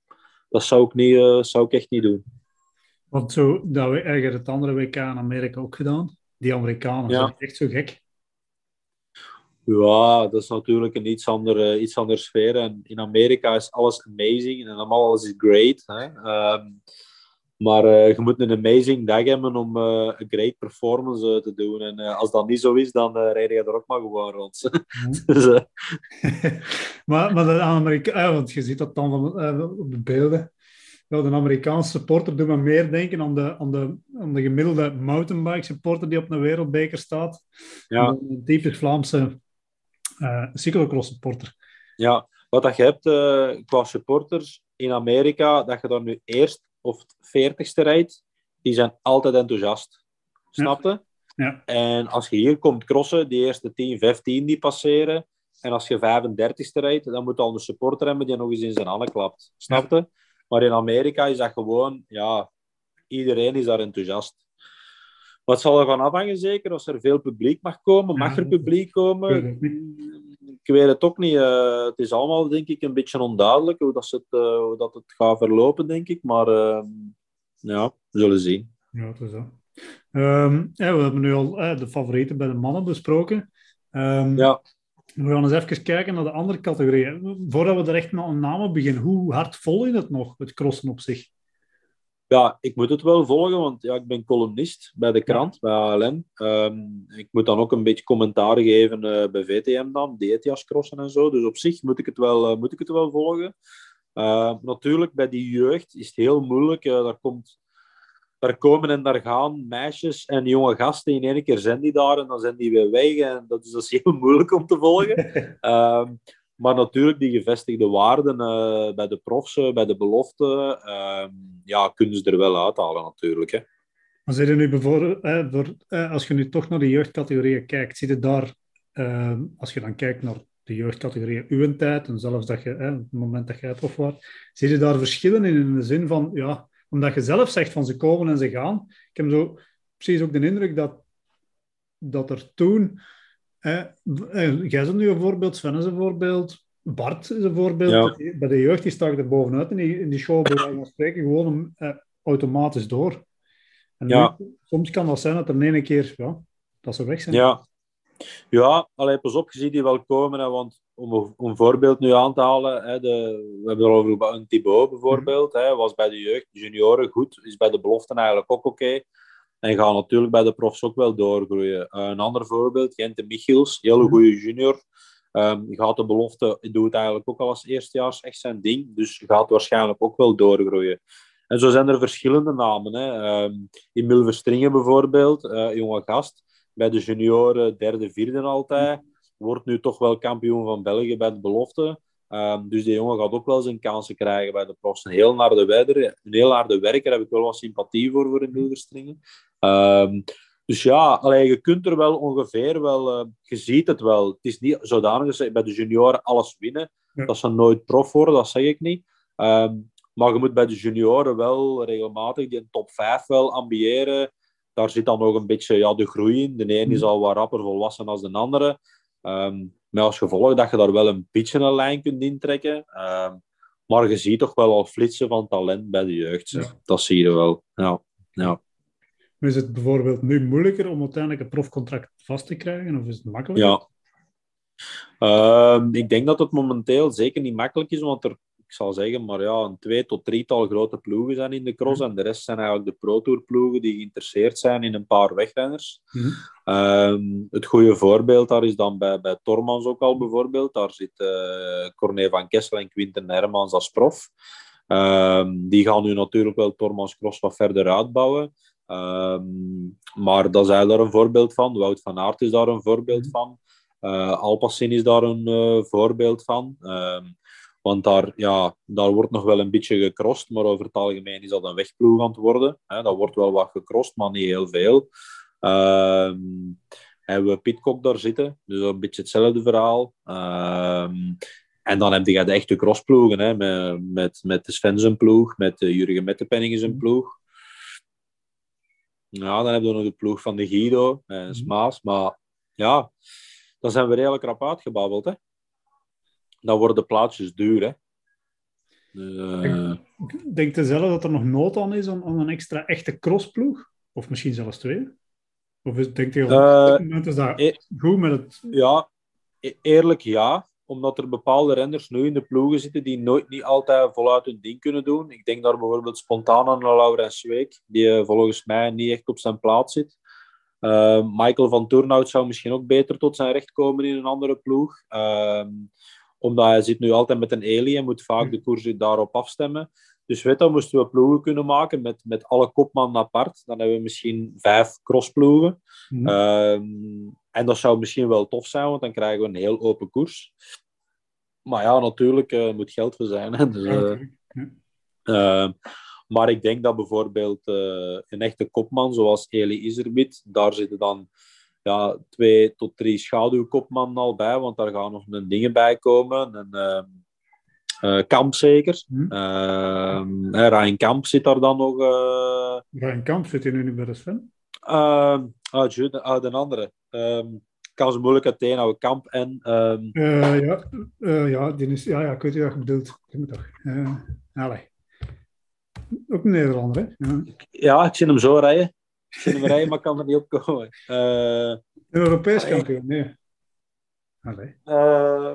dat zou ik, niet, uh, zou ik echt niet doen. Want zo, dat we eigenlijk het andere WK in Amerika ook gedaan. Die Amerikanen ja. zijn echt zo gek. Ja, dat is natuurlijk een iets andere, iets andere sfeer. En in Amerika is alles amazing en allemaal alles is great. Hè? Um, maar uh, je moet een amazing dag hebben om uh, een great performance uh, te doen. En als dat niet zo is, dan rijd je er ook maar gewoon rond. dus, maar maar de Amerika want je ziet dat dan op de beelden. Ja, de Amerikaanse supporter doet me meer denken aan de, aan, de, aan de gemiddelde mountainbike supporter die op een wereldbeker staat. Ja. Een typisch Vlaamse uh, cyclocross supporter. Ja, wat dat je hebt uh, qua supporters in Amerika, dat je dan nu eerst of veertigste rijdt, die zijn altijd enthousiast. Snapte? Ja. ja. En als je hier komt crossen, die eerste 10, 15 die passeren, en als je 35ste rijdt, dan moet al een supporter hebben die nog eens in zijn handen klapt. Snapte? Ja. Maar in Amerika is dat gewoon, ja, iedereen is daar enthousiast. Wat zal er van afhangen, zeker? Als er veel publiek mag komen, mag er publiek komen? Ik weet het ook niet. Uh, het is allemaal, denk ik, een beetje onduidelijk hoe, dat, het, uh, hoe dat het gaat verlopen, denk ik. Maar uh, ja, we zullen zien. Ja, het is zo. Um, ja, we hebben nu al de favorieten bij de mannen besproken. Um, ja. We gaan eens even kijken naar de andere categorieën. Voordat we er echt met een namen beginnen, hoe hard vol je het nog, het crossen op zich? Ja, ik moet het wel volgen, want ja, ik ben columnist bij de krant, bij ALN. Um, ik moet dan ook een beetje commentaar geven uh, bij VTM dan, DTS crossen en zo. Dus op zich moet ik het wel, uh, moet ik het wel volgen. Uh, natuurlijk, bij die jeugd is het heel moeilijk. daar, komt, daar komen en daar gaan meisjes en jonge gasten. In één keer zijn die daar en dan zijn die weer weg. En dat is, dat is heel moeilijk om te volgen. um, Maar natuurlijk, die gevestigde waarden uh, bij de profs, uh, bij de belofte, uh, ja, kunnen ze er wel uithalen natuurlijk. Hè. Maar je nu bijvoorbeeld, eh, door, eh, als je nu toch naar de jeugdcategorieën kijkt, zie je daar, ehm, als je dan kijkt naar de jeugdcategorieën uw tijd, en zelfs dat je, het moment dat jij prof was, zie je daar verschillen in, in de zin van, ja, omdat je zelf zegt van ze komen en ze gaan. Ik heb zo precies ook de indruk dat, dat er toen eh, jij bent nu een voorbeeld, Sven is een voorbeeld, Bart is een voorbeeld. Bij de jeugd die stak er bovenuit in die, in die show, bij spreken, gewoon uh, automatisch door. En ja. soms kan dat zijn dat er in één keer ja, dat ze weg zijn. Ja, ja alleen pas op, je ziet die wel komen. Hè, want om, een voorbeeld nu aan te halen, hè, de, we hebben het over een Thibaut bijvoorbeeld. Mm -hmm. hè, was bij de jeugd, junioren goed, is bij de beloften eigenlijk ook oké. En gaat natuurlijk bij de profs ook wel doorgroeien. Uh, een ander voorbeeld, Gente Michiels, hele mhm. goede junior. Um, gaat de belofte, doet eigenlijk ook al als eerstejaars echt zijn ding. Dus gaat waarschijnlijk ook wel doorgroeien. En zo zijn er verschillende namen. Hè. Um, Emil Verstringen bijvoorbeeld, uh, jonge gast. Bij de junioren derde, vierde altijd. Wordt nu toch wel kampioen van België bij de belofte. Um, dus die jongen gaat ook wel zijn kansen krijgen bij de profs. Een heel harde werker, een heel harde werker, heb ik wel wat sympathie voor, voor in Wilderstringen. Um, dus ja, allee, je kunt er wel ongeveer wel, uh, je ziet het wel. Het is niet zodanig dat ze bij de junioren alles winnen. Ja. Dat ze nooit prof worden, dat zeg ik niet. Um, maar je moet bij de junioren wel regelmatig die top 5 wel ambiëren daar zit dan nog een beetje ja, de groei in. De ene is Mhm. al wat rapper volwassen als de andere. Ehm, met als gevolg dat je daar wel een beetje een lijn kunt intrekken. Ehm, maar je ziet toch wel al flitsen van talent bij de jeugd. Ja. Dat zie je wel. Ja. Ja. Is het bijvoorbeeld nu moeilijker om uiteindelijk een profcontract vast te krijgen? Of is het makkelijker? Ja. Ehm, ik denk dat het momenteel zeker niet makkelijk is, want er, ik zal zeggen, maar ja, een twee tot drietal grote ploegen zijn in de cross. En de rest zijn eigenlijk de Pro Tour ploegen die geïnteresseerd zijn in een paar wegrenners. Mhm. Ehm, het goede voorbeeld daar is dan bij, bij Tormans ook al bijvoorbeeld. Daar zit eh Corné van Kessel en Quinten Hermans als prof. Ehm, die gaan nu natuurlijk wel Tormans Cross wat verder uitbouwen. Ehm, maar dat is daar een voorbeeld van. Wout van Aert is daar een voorbeeld Mhm. van. Eh Alpacin is daar een eh, voorbeeld van. Want daar, ja, daar wordt nog wel een beetje gecrossed, maar over het algemeen is dat een wegploeg aan het worden. Hè, dat wordt wel wat gecrossed, maar niet heel veel. Ehm hebben we Pitcock daar zitten, dus een beetje hetzelfde verhaal. Ehm, en dan heb je de echte crossploegen, hè, met, met, met de Sven ploeg, met de Jurgen Mettepenning zijn ploeg. Ja, dan hebben we nog de ploeg van de Guido en Smaas. Maar ja, dan zijn we redelijk rap uitgebabbeld. Hè. Dan worden de plaatsjes duur. Hè. Eh, Denk je zelf dat er nog nood aan is om, om een extra echte crossploeg? Of misschien zelfs twee? Of is, denk je op dit moment is dat eh, goed met het... Ja, e- eerlijk ja. Omdat er bepaalde renners nu in de ploegen zitten die nooit niet altijd voluit hun ding kunnen doen. Ik denk daar bijvoorbeeld spontaan aan Laurens Zweek, die eh, volgens mij niet echt op zijn plaats zit. Eh, Michael van Toornhout zou misschien ook beter tot zijn recht komen in een andere ploeg. Ehm, omdat hij zit nu altijd met een Eli en moet vaak de koers daarop afstemmen. Dus weet dat, moesten we ploegen kunnen maken met, met alle kopmannen apart. Dan hebben we misschien vijf crossploegen. Ehm, en dat zou misschien wel tof zijn, want dan krijgen we een heel open koers. Maar ja, natuurlijk eh, moet geld voor zijn. Hè? Dus, eh. Ehm, maar ik denk dat bijvoorbeeld eh, een echte kopman zoals Eli Iserbit, daar zitten dan ja, twee tot drie schaduwkopmannen al bij, want daar gaan nog een dingen bij komen. Een eh, Kamp zeker. Hm. Ehm, eh, Ryan Kamp zit daar dan nog. eh, Ryan Kamp zit hier nu niet bij de Sven. Ah, Jude, de, de andere. Ehm kan ze moeilijk uiteenhouden. Kamp en... Eh, ja, ja, die is, ja, ja, ik weet niet wat je bedoelt. Ik het toch. Ook een Nederlander, hè? Ja. ja, ik zie hem zo rijden. Ik zie hem rijden, maar kan er niet op komen. Eh, Een Europees kampioen, nee. Allee. eh,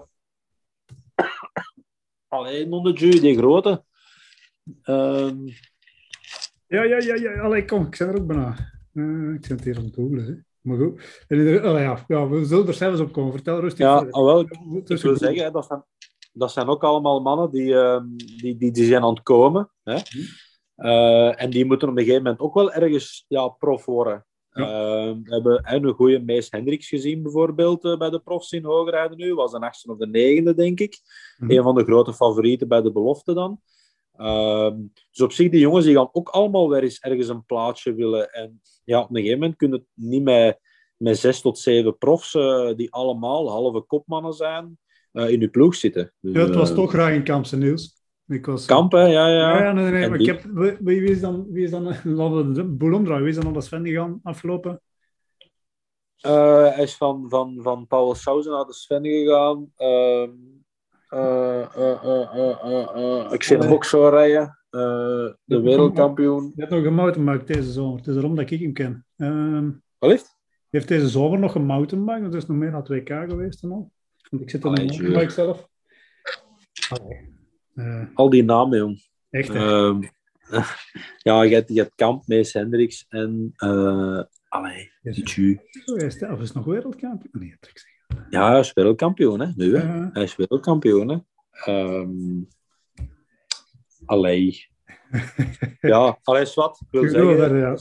Allee, non de Jude, die grote. Ehm, Ja, ja, ja, ja, allee, kom, ik ben er ook bijna. Eh, ik zit hier aan het googlen. Maar goed. En ja, ja, we zullen er zelfs op komen. Vertel rustig. ja, verder. alhoewel, ik ik wil zeggen, dat zijn, dat zijn ook allemaal mannen die, ehm, die, die, die zijn aan het komen. Hè? Eh, en die moeten op een gegeven moment ook wel ergens ja, prof worden. Ja. Ehm, we hebben hè, een goede Mees Hendricks gezien, bijvoorbeeld, eh, bij de profs in Hoogrijden nu. Was een achtste of de negende, denk ik. Mhm. Een van de grote favorieten bij de belofte dan. Ehm, dus op zich, die jongens die gaan ook allemaal weer eens ergens een plaatsje willen. En ja, op een gegeven moment kun je het niet met, met zes tot zeven profs, eh, die allemaal halve kopmannen zijn, in je ploeg zitten. Dus, Ja, het was toch Ryan Kamp zijn nieuws. Ik was, Kamp, hè? Ja, ja. Ja, ja, nee, nee, maar ik heb, wie, wie is dan, wie is dan, laten we de boel omdraaien, wie is dan naar de Sven gegaan afgelopen? Eh, hij is van, van, van Paul Sauzen naar de Sven gegaan. Ehm, eh, eh, ik zie hem ook zo rijden. Eh, de wereldkampioen. Je hebt nog gemountainbiked deze zomer, het is erom dat ik hem ken. Ehm, Wat je heeft deze zomer nog gemountainbiked, dat is nog meer naar 2K geweest en al. Want ik zit in een Allee, mountainbike zelf. Allee. Eh, Al die namen, jong. echt? Ehm, ja, je hebt, je hebt Kamp, Mees Hendricks en... eh allee, Yes. is het, of is nog wereldkampioen? Nee, dat ik zeggen. Ja, hij is wereldkampioen, hè. Nu, hè. Eh, Hij is wereldkampioen, hè. Ehm allee. Ja, allee, wat. Ik wil zeggen, ja.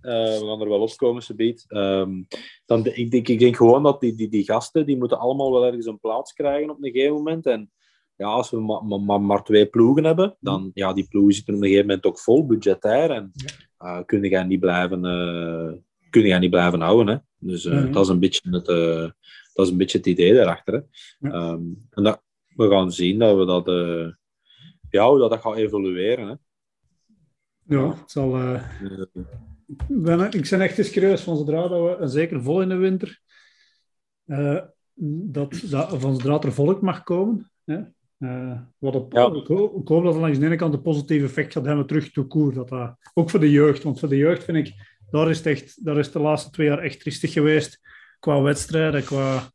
we gaan er wel opkomen, Sabiet. Ehm dan, ik, denk, ik denk gewoon dat die, die, die gasten, die moeten allemaal wel ergens een plaats krijgen op een gegeven moment. En ja, als we maar, maar, maar, maar twee ploegen hebben, dan ja, die ploegen zitten op een gegeven moment ook vol budgetair. En eh kun je niet blijven, eh kun je niet blijven houden. Hè? Dus eh, Mhm. dat, is een beetje het, dat is een beetje het idee daarachter. Hè? Ja. Ehm, en dat, we gaan zien dat we dat, ja, hoe dat, dat gaat evolueren. Hè? ja, het zal... ik, ben, ik ben echt serieus van zodra dat we, en zeker vol in de winter, uh, dat, dat van zodra er volk mag komen. Hè? Uh, wat op, ja. ik, hoop, ik, hoop, dat het langs de ene kant een positief effect gaat hebben terug to koer. Dat, dat, ook voor de jeugd, want voor de jeugd vind ik, daar is het echt, daar is de laatste twee jaar echt triestig geweest qua wedstrijden, qua,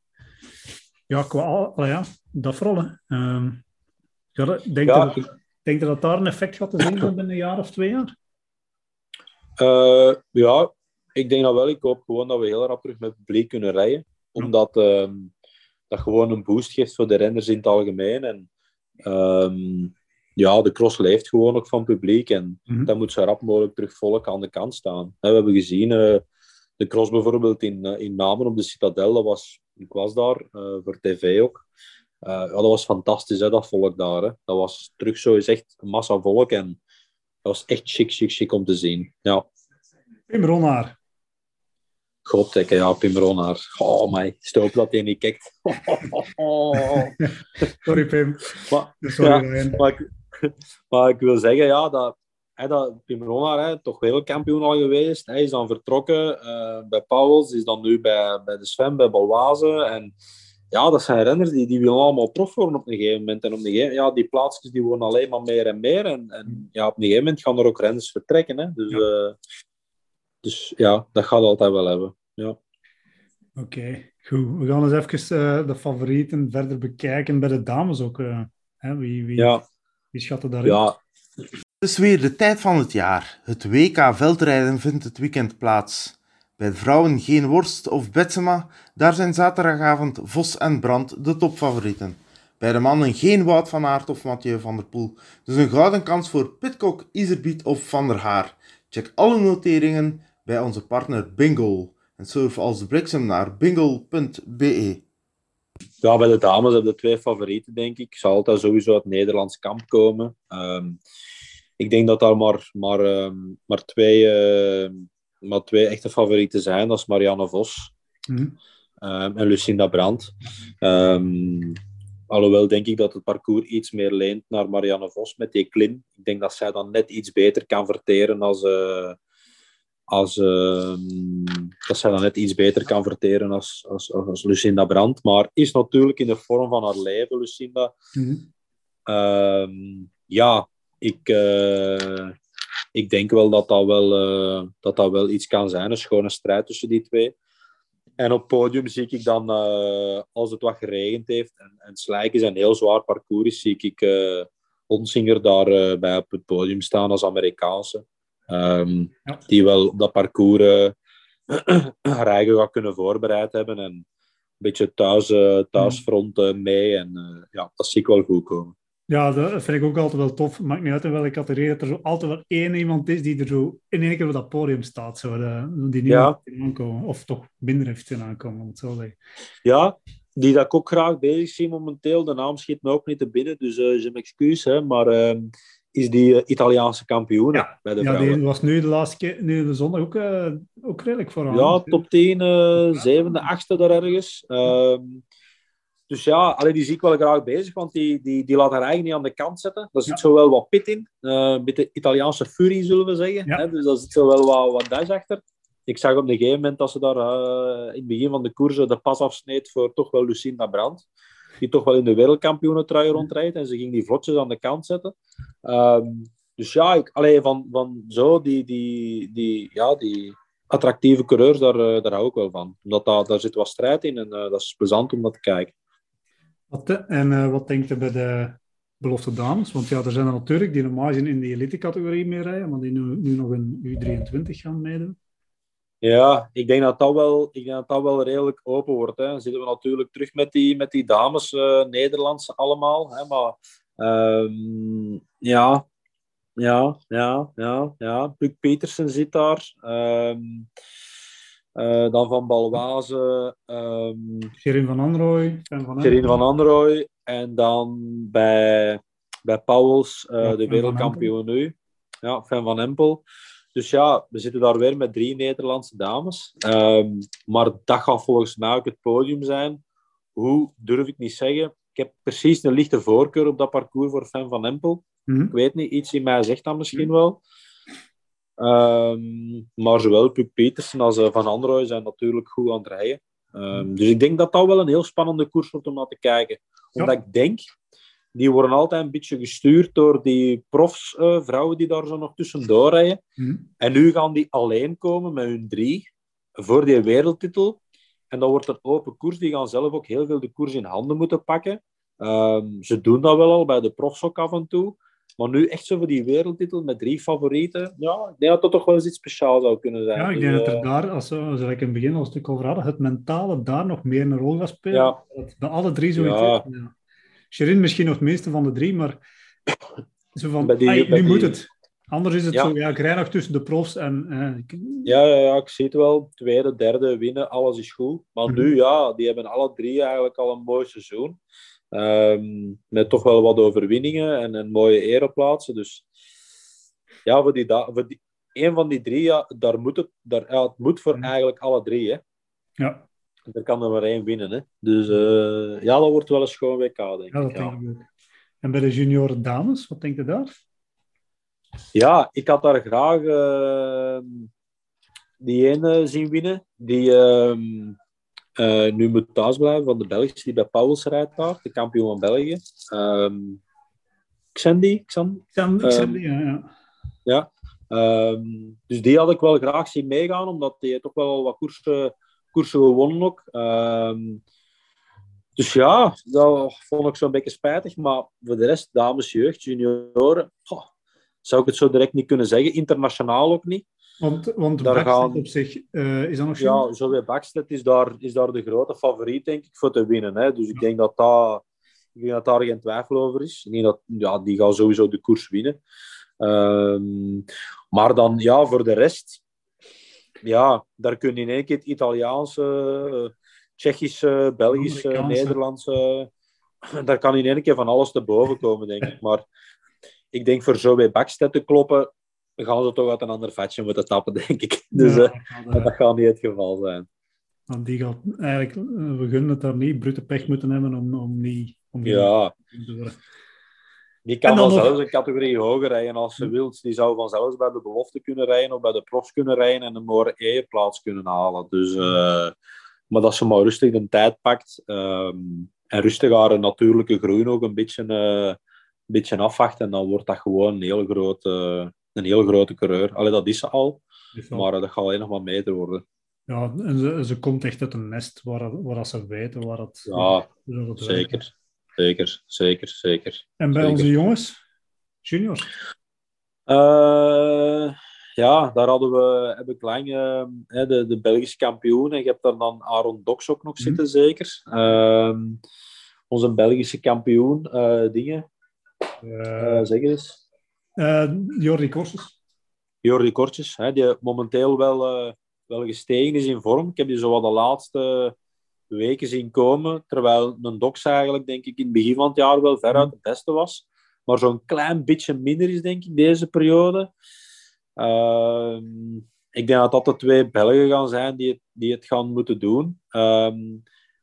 ja, qua, al, ja, dat vooral. Um, ja, denk, ja. Dat, denk je dat daar een effect gaat te zien binnen een jaar of twee jaar? Uh, ja, ik denk dat wel. Ik hoop gewoon dat we heel rap terug met publiek kunnen rijden. Omdat uh, dat gewoon een boost geeft voor de renners in het algemeen. En um, ja, de cross leeft gewoon ook van publiek. En mm -hmm. dat moet zo rap mogelijk terug volk aan de kant staan. We hebben gezien, uh, de cross bijvoorbeeld in, uh, in Namen op de Citadel. Dat was, ik was daar uh, voor tv ook. ja, dat was fantastisch, hè, dat volk daar. Hè. Dat was terug zo is echt een massa volk. En dat was echt chic, chic, chic om te zien. Ja. Pim Ronnaar. Godtekke, ja, Pim Ronnaar. Oh, my. Stoop dat hij niet kijkt. Sorry, Pim. Maar, Sorry, ja, maar, ik, maar, ik, wil zeggen, ja, dat, hè, dat Pim Ronnaar, hè, toch wereldkampioen al geweest. Hij is dan vertrokken uh, bij Pauwels, is dan nu bij, bij de Sven, bij Balwaze. En ja, dat zijn renners die, die willen allemaal prof worden op een gegeven moment. En op een gegeven ja, die plaatsjes die worden alleen maar meer en meer. En, en ja, op een gegeven moment gaan er ook renners vertrekken. Hè. Dus, ja. Uh, dus ja, dat gaat altijd wel hebben. Ja. Oké, okay, goed. We gaan eens even uh, de favorieten verder bekijken bij de dames ook. Uh, hè? Wie, wie, ja. wie schatten daarin? Ja. Het is weer de tijd van het jaar. Het WK veldrijden vindt het weekend plaats. Bij de vrouwen geen Worst of Betsema, daar zijn zaterdagavond Vos en Brand de topfavorieten. Bij de mannen geen Wout van Aert of Mathieu van der Poel. Dus een gouden kans voor Pitcock, Iserbiet of Van der Haar. Check alle noteringen bij onze partner Bingo. En surf als de bliksem naar bingo.be. Ja, bij de dames hebben we twee favorieten, denk ik. Zal altijd sowieso uit Nederlands kamp komen. Um, ik denk dat daar maar, maar, um, maar twee... Uh, maar twee echte favorieten zijn. Dat is Marianne Vos mm -hmm. um, en Lucinda Brandt. Um, alhoewel denk ik dat het parcours iets meer leent naar Marianne Vos met die klim. Ik denk dat zij dan net iets beter kan verteren als... Uh, als uh, dat zij dan net iets beter kan verteren als, als, als Lucinda Brandt. Maar is natuurlijk in de vorm van haar leven, Lucinda. Mm -hmm. uh, ja, ik, uh, ik denk wel dat dat wel, uh, dat dat wel iets kan zijn. Een schone strijd tussen die twee. En op het podium zie ik dan, uh, als het wat geregend heeft en, en Slijk is een heel zwaar parcours zie ik Onsinger daar bij op het podium staan als Amerikaanse. Um, ja. Die wel dat parcours haar eigen gaat kunnen voorbereid hebben en een beetje thuis, thuisfront mee. En ja, dat zie ik wel goed komen. Ja, dat vind ik ook altijd wel tof. Maakt niet uit in welke categorie. Dat er zo altijd wel één iemand is die er zo in één keer op dat podium staat. Zo, die niet ja. aankomen. Of toch minder heeft kunnen aankomen, om het zo zeggen. Ja, die dat ik ook graag bezig zie momenteel. De naam schiet me ook niet te binnen, dus uh, je excuus. Hè, maar uh, is die uh, Italiaanse kampioen ja. bij de ja, die was nu de laatste keer, nu de zondag ook, ook redelijk vooraan. Ja, top 10, zevende, achtste daar ergens. Ehm, dus ja, allee, die zie ik wel graag bezig, want die, die, die laat haar eigen niet aan de kant zetten. Daar zit ja. zo wel wat pit in. Uh, een beetje Italiaanse furie, zullen we zeggen. Ja. Hè? Dus daar zit zo wel wat, wat dash achter. Ik zag op een gegeven moment dat ze daar uh, in het begin van de koers de pas afsneed voor toch wel Lucinda Brandt. Die toch wel in de wereldkampioenentrui rondrijdt. En ze ging die vlotjes aan de kant zetten. Um, dus ja, ik, allee, van, van zo die, die, die, ja, die attractieve coureurs, daar, uh, daar hou ik wel van. Omdat daar, daar zit wat strijd in en dat is plezant om dat te kijken. Wat, en uh, wat denkt u bij de belofte dames? Want ja, er zijn er natuurlijk die normaal in de elite-categorie mee rijden, maar die nu, nu nog in U23 gaan meedoen. Ja, ik denk dat dat wel, ik denk dat dat wel redelijk open wordt. Hè. Dan zitten we natuurlijk terug met die, met die dames, uh, Nederlands allemaal. Hè, maar um, ja, ja, ja, ja, ja. Puk Petersen zit daar. Um, uh, dan van Balwaze. Um, Gerin van Anrooy. Van Gerin van Anrooy. En dan bij, bij Pauwels, uh, ja, de wereldkampioen nu. Ja, Fan van Empel. Dus ja, we zitten daar weer met drie Nederlandse dames. Um, maar dat gaat volgens mij ook het podium zijn. Hoe, durf ik niet zeggen. Ik heb precies een lichte voorkeur op dat parcours voor Fan van Empel. Mm -hmm. Ik weet niet, iets in mij zegt dat misschien wel. Ehm, maar zowel Puk Petersen als uh, Van Androoy zijn natuurlijk goed aan het rijden. Um, dus ik denk dat dat wel een heel spannende koers wordt om naar te kijken. Omdat ja. ik denk, die worden altijd een beetje gestuurd door die profs, uh, vrouwen die daar zo nog tussendoor rijden. En nu gaan die alleen komen met hun drie voor die wereldtitel. En dan wordt een open koers. Die gaan zelf ook heel veel de koers in handen moeten pakken. Um, ze doen dat wel al bij de profs ook af en toe. Maar nu echt zo voor die wereldtitel met drie favorieten. Ja, ik denk dat dat toch wel eens iets speciaals zou kunnen zijn. Ja, ik denk dus, dat er daar, als we, zoals ik in het begin al een stuk over hadden, het mentale daar nog meer een rol gaat spelen. Ja. Dat bij alle drie zoiets Ja. Ja. Sherin misschien nog het meeste van de drie, maar zo van, die- ai, nu die- moet het. Anders is het Ja. zo, ja, ik rij nog tussen de profs en... eh, Ja, ja, ja, ik zie het wel. Tweede, derde winnen, alles is goed. Maar Mhm. nu, ja, die hebben alle drie eigenlijk al een mooi seizoen. Ehm, met toch wel wat overwinningen en, en mooie ereplaatsen. Dus ja, voor die, da- voor die, een van die drie, ja, daar moet het, daar, ja, het moet voor Mhm. eigenlijk alle drie. Hè. ja, Er kan er maar één winnen. Hè. Dus eh, ja, dat wordt wel een schoon WK, denk ja, dat ik. Ja. denk ik ook. En bij de junior dames, wat denk je daar? Ja, ik had daar graag eh, die ene zien winnen. Die ehm, eh, nu moet thuis blijven van de Belgische, die bij Pauwels rijdt daar, de kampioen van België. Ehm Xandy, Xan? Sam, Ehm, Sam, ja, ja. Ja. Ehm, dus die had ik wel graag zien meegaan, omdat die toch wel wat koersen, koersen gewonnen ook. Dus ja, dat vond ik zo'n beetje spijtig. Maar voor de rest, dames, jeugd, junioren, zou ik het zo direct niet kunnen zeggen. Internationaal ook niet. Want, want Daar gaan- op zich, eh, is dat nog Ja? Zoe Bakstedt is daar, is daar de grote favoriet, denk ik, voor te winnen. Hè. Dus ik denk dat, dat, ik denk dat daar geen twijfel over is. Ik denk dat, ja, die gaat sowieso de koers winnen. Ehm, maar dan, ja, voor de rest... Ja, daar kun je in één keer het Italiaanse, eh, Tsjechische, Belgische. Nederlandse... Daar kan in één keer van alles te boven komen, denk ik. Maar ik denk voor Zoe Bakstedt te kloppen, gaan ze toch uit een ander vatje moeten tappen, denk ik. Dus... Ja, eh, dat gaat niet het geval zijn. want die gaat eigenlijk, eh, we gunnen het daar niet, brute pech moeten hebben om, om niet... Om niet Ja, te worden. die kan dan nog- zelfs een categorie hoger rijden als ze wil. Die zou vanzelfs bij de belofte kunnen rijden of bij de profs kunnen rijden en een mooie ereplaats kunnen halen. Dus, eh, maar dat ze maar rustig de tijd pakt ehm, en rustig haar natuurlijke groei ook een beetje, eh, een beetje afwacht. En dan wordt dat gewoon een heel grote, een heel grote coureur. Allee, dat is ze al, maar eh, dat gaat alleen nog maar beter worden. Ja, en ze, ze komt echt uit een nest waar, waar ze weten waar het... Ja, waar het werkt. zeker. Zeker, zeker, zeker. En bij Zeker. onze jongens, juniors, Eh, ja, daar hadden we, heb ik lang eh, de, de Belgische kampioen. En je hebt daar dan Aaron Doks ook nog Mhm. zitten, zeker. Ehm, onze Belgische kampioen, dingen, zeg eens. Eh, Jordi Korses. Jordi Kortjes, hè, die momenteel wel, eh, wel gestegen is in vorm. Ik heb die zo wat de laatste weken zien komen. Terwijl een Doks eigenlijk, denk ik, in het begin van het jaar wel veruit de beste was. Maar zo'n klein beetje minder is, denk ik, deze periode. Ehm, ik denk dat dat de twee Belgen gaan zijn die het, die het gaan moeten doen. Ehm,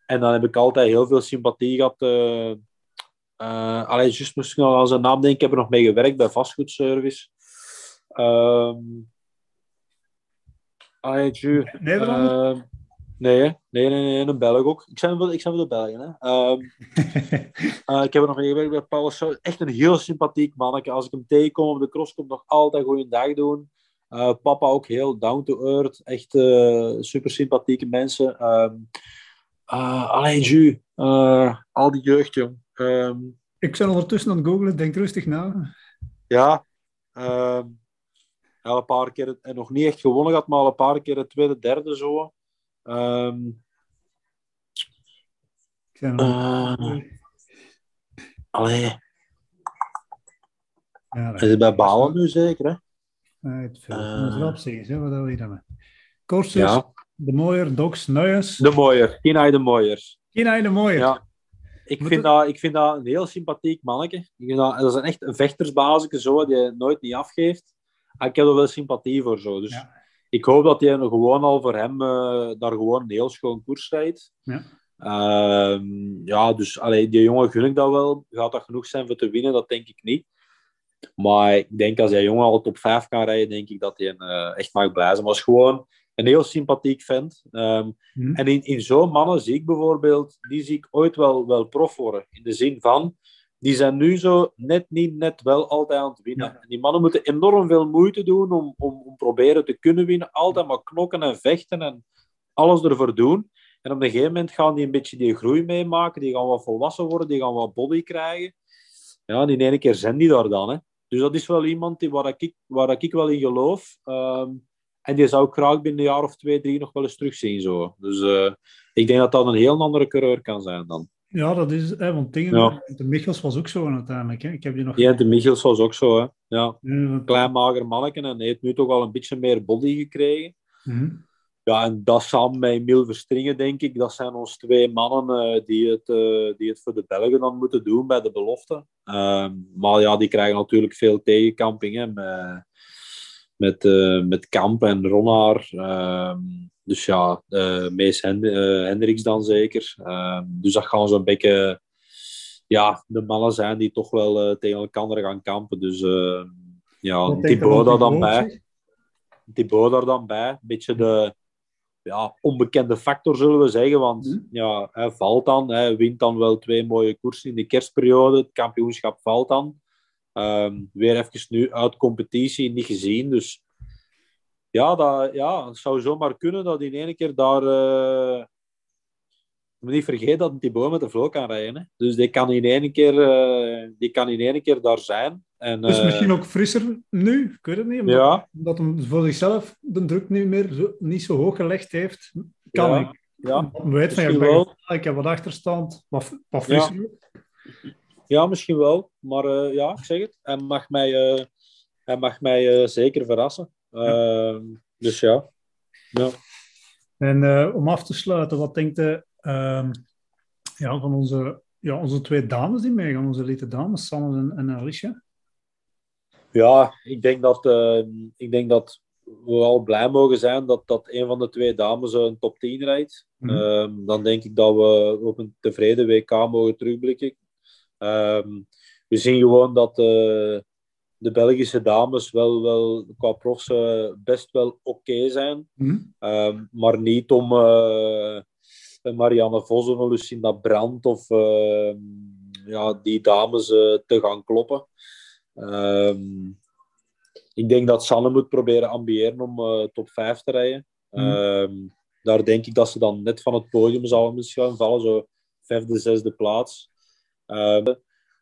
en dan heb ik altijd heel veel sympathie gehad. eh eh, allee, juist moest ik nog aan zijn naam denken. Ik heb er nog mee gewerkt bij vastgoedservice. Ehm allee, ju, Nederlander? ehm, nee, nee, nee, nee, een Belg ook. Ik zijn voor, ik zijn voor de Belgen. Hè. Ehm, eh, ik heb er nog mee gewerkt bij Paulus. Echt een heel sympathiek manneke. Als ik hem tegenkom op de cross, komt nog altijd goede dag doen. Eh, papa ook heel down to earth. Echt super sympathieke mensen. Ehm eh, allee, ju, al die jeugd, jong. Ehm, Ik ben ondertussen aan het googlen, denk rustig na. ja, ehm, al een paar keer, en nog niet echt gewonnen gehad, maar al een paar keer het tweede, derde zo. Ehm, Ik ben eh, allee, ja, is bij Balen nu zeker, hè? Nee, het veel. Eh. Dat is wel op zich, hè, wat hier hebben. Korses, Ja. De Mooier, Dox, Nuyes. De Mooier, Kinai de Mooier. Kina De Mooier. Ja. Ik Moet vind, het- dat, ik vind dat een heel sympathiek manneke. Ik vind dat, dat is een echt een zo, die je nooit niet afgeeft. En ik heb er wel sympathie voor zo. Dus Ja. ik hoop dat hij gewoon al voor hem eh, daar gewoon een heel schoon koers rijdt. Ja. Ehm, ja, dus allee, die jongen gun ik dat wel. Gaat dat genoeg zijn voor te winnen? Dat denk ik niet. maar ik denk als hij jongen al top 5 kan rijden, denk ik dat hij uh, echt mag blij zijn. Maar is gewoon een heel sympathiek vent. Um, En in, in zo'n mannen zie ik bijvoorbeeld, die zie ik ooit wel, wel prof worden. In de zin van, die zijn nu zo net niet net wel altijd aan het winnen. En die mannen moeten enorm veel moeite doen om, om, om proberen te kunnen winnen. Altijd maar knokken en vechten en alles ervoor doen. En op een gegeven moment gaan die een beetje die groei meemaken. Die gaan wat volwassen worden, die gaan wat body krijgen. Ja, en in ene keer zijn die daar dan. Hè. Dus dat is wel iemand die, waar, ik, waar ik wel in geloof. Um, en die zou ik graag binnen een jaar of twee, drie nog wel eens terugzien. Zo. Dus uh, ik denk dat dat een heel andere coureur kan zijn dan. Ja, dat is, hè, want dingen, ja. de Michels was ook zo uiteindelijk. Hè. Ik heb die nog... Ja, de Michels was ook zo. Hè. Ja. ja Klein mager manneke en heeft nu toch al een beetje meer body gekregen. Mm -hmm. Ja, en dat samen met Emil Verstringen, denk ik, dat zijn ons twee mannen uh, die, het, uh, die het voor de Belgen dan moeten doen bij de belofte. Uh, maar ja, die krijgen natuurlijk veel tegenkamping hè, met, met, uh, met Kamp en Ronnaar. Ehm, dus ja, Mees Hend Hendricks dan zeker. Ehm, dus dat gaan zo'n beetje ja, de mannen zijn die toch wel tegen elkaar gaan kampen. Dus ja, Thibaut daar dan bij. Thibaut daar dan bij. Een beetje de ja, onbekende factor, zullen we zeggen. Want mm. ja, hij valt dan. Hij wint dan wel twee mooie koersen in de kerstperiode. Het kampioenschap valt dan. Um, weer even nu uit competitie, niet gezien. Dus ja, dat, ja, het zou zomaar kunnen dat in één keer daar... Uh... moet niet vergeten dat Thibaut met de vloer kan rijden. Hè. Dus die kan, in één keer, uh, die kan in één keer daar zijn. En, dus uh... misschien ook frisser nu, ik weet het niet. Omdat, ja. omdat hij voor zichzelf de druk niet meer zo, niet zo hoog gelegd heeft, kan ja. ik. Ja, weet van, ik, ben, ik heb wat achterstand, wat, wat frisser. Ja. Ja, misschien wel. Maar uh, ja, ik zeg het. Hij mag mij, uh, hij mag mij uh, zeker verrassen. Ja. Dus ja. ja. En om af te sluiten, wat denkt u ja, van onze, ja, onze twee dames die meegaan, onze elite dames, Sanne en, en Alicia? Ja, ik denk dat, uh, ik denk dat we al blij mogen zijn dat, dat een van de twee dames een top 10 rijdt. Mm -hmm. um, dan denk ik dat we op een tevreden WK mogen terugblikken. Um, we zien gewoon dat uh, de Belgische dames wel, wel qua profs uh, best wel oké okay zijn. Mm -hmm. um, maar niet om uh, Marianne Vos of Lucinda Brandt of ja, die dames te gaan kloppen. Um, ik denk dat Sanne moet proberen ambiëren om top 5 te rijden. Mm. Um, daar denk ik dat ze dan net van het podium zal misschien vallen, zo vijfde, zesde plaats. Uh,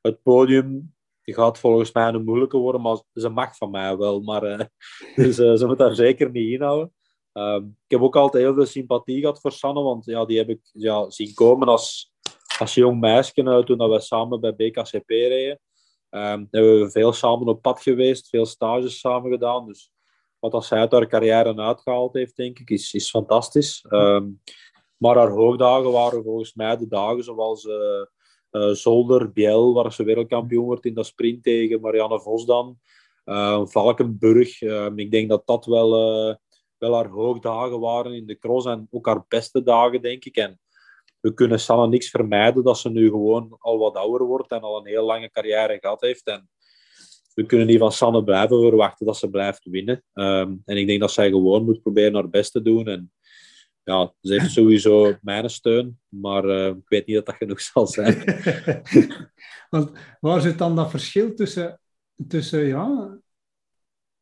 het podium gaat volgens mij een moeilijke worden, maar ze mag van mij wel. Maar, uh, dus ze moet daar zeker niet inhouden. Um, ik heb ook altijd heel veel sympathie gehad voor Sanne, want ja, die heb ik ja, zien komen als, als jong meisje toen we samen bij BKCP reden. Um, hebben we veel samen op pad geweest, veel stages samen gedaan. Dus wat als zij uit haar carrière uitgehaald heeft, denk ik, is, is fantastisch. Um, maar haar hoogdagen waren volgens mij de dagen zoals uh, uh, Zolder, Biel, waar ze wereldkampioen wordt in dat sprint tegen Marianne Vos dan. Uh, Valkenburg. ik denk dat dat wel, wel haar hoogdagen waren in de cross en ook haar beste dagen, denk ik. En we kunnen Sanne niks vermijden dat ze nu gewoon al wat ouder wordt en al een heel lange carrière gehad heeft. En we kunnen niet van Sanne blijven verwachten dat ze blijft winnen. Um, en ik denk dat zij gewoon moet proberen haar best te doen. En ja, ze heeft sowieso mijn steun, maar uh, ik weet niet dat dat genoeg zal zijn. Want waar zit dan dat verschil tussen, tussen, ja,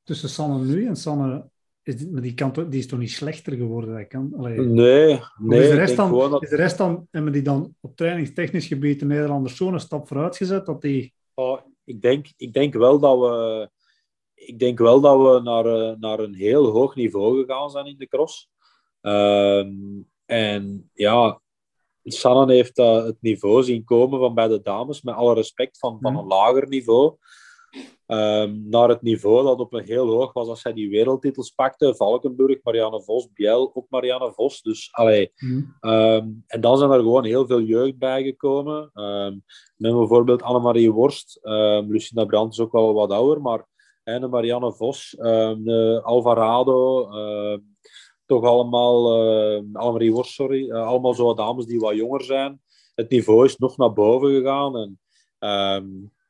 tussen Sanne nu en Sanne is die, maar die, kan toch, die is toch niet slechter geworden? Dat kan, allee. Nee, nee. Is de, rest dan, dat... is de rest dan, hebben die dan op trainingstechnisch gebied de Nederlanders zo'n stap vooruit gezet dat die... Oh, ik, denk, ik denk wel dat we, ik denk wel dat we naar, eh, naar een heel hoog niveau gegaan zijn in de cross. Um, en ja, Sanne heeft uh, het niveau zien komen van bij de dames, met alle respect, van, van mhm. een lager niveau. Um, naar het niveau dat op een heel hoog was als zij die wereldtitels pakte. Valkenburg, Marianne Vos, Biel, ook Marianne Vos. Dus, allee, mm. um, en dan zijn er gewoon heel veel jeugd bijgekomen. Um, met bijvoorbeeld Annemarie Worst. Lucinda Brandt is ook wel wat ouder, maar en de Marianne Vos, de Alvarado, toch allemaal, uh, Annemarie Worst, sorry, uh, allemaal zo dames die wat jonger zijn. Het niveau is nog naar boven gegaan en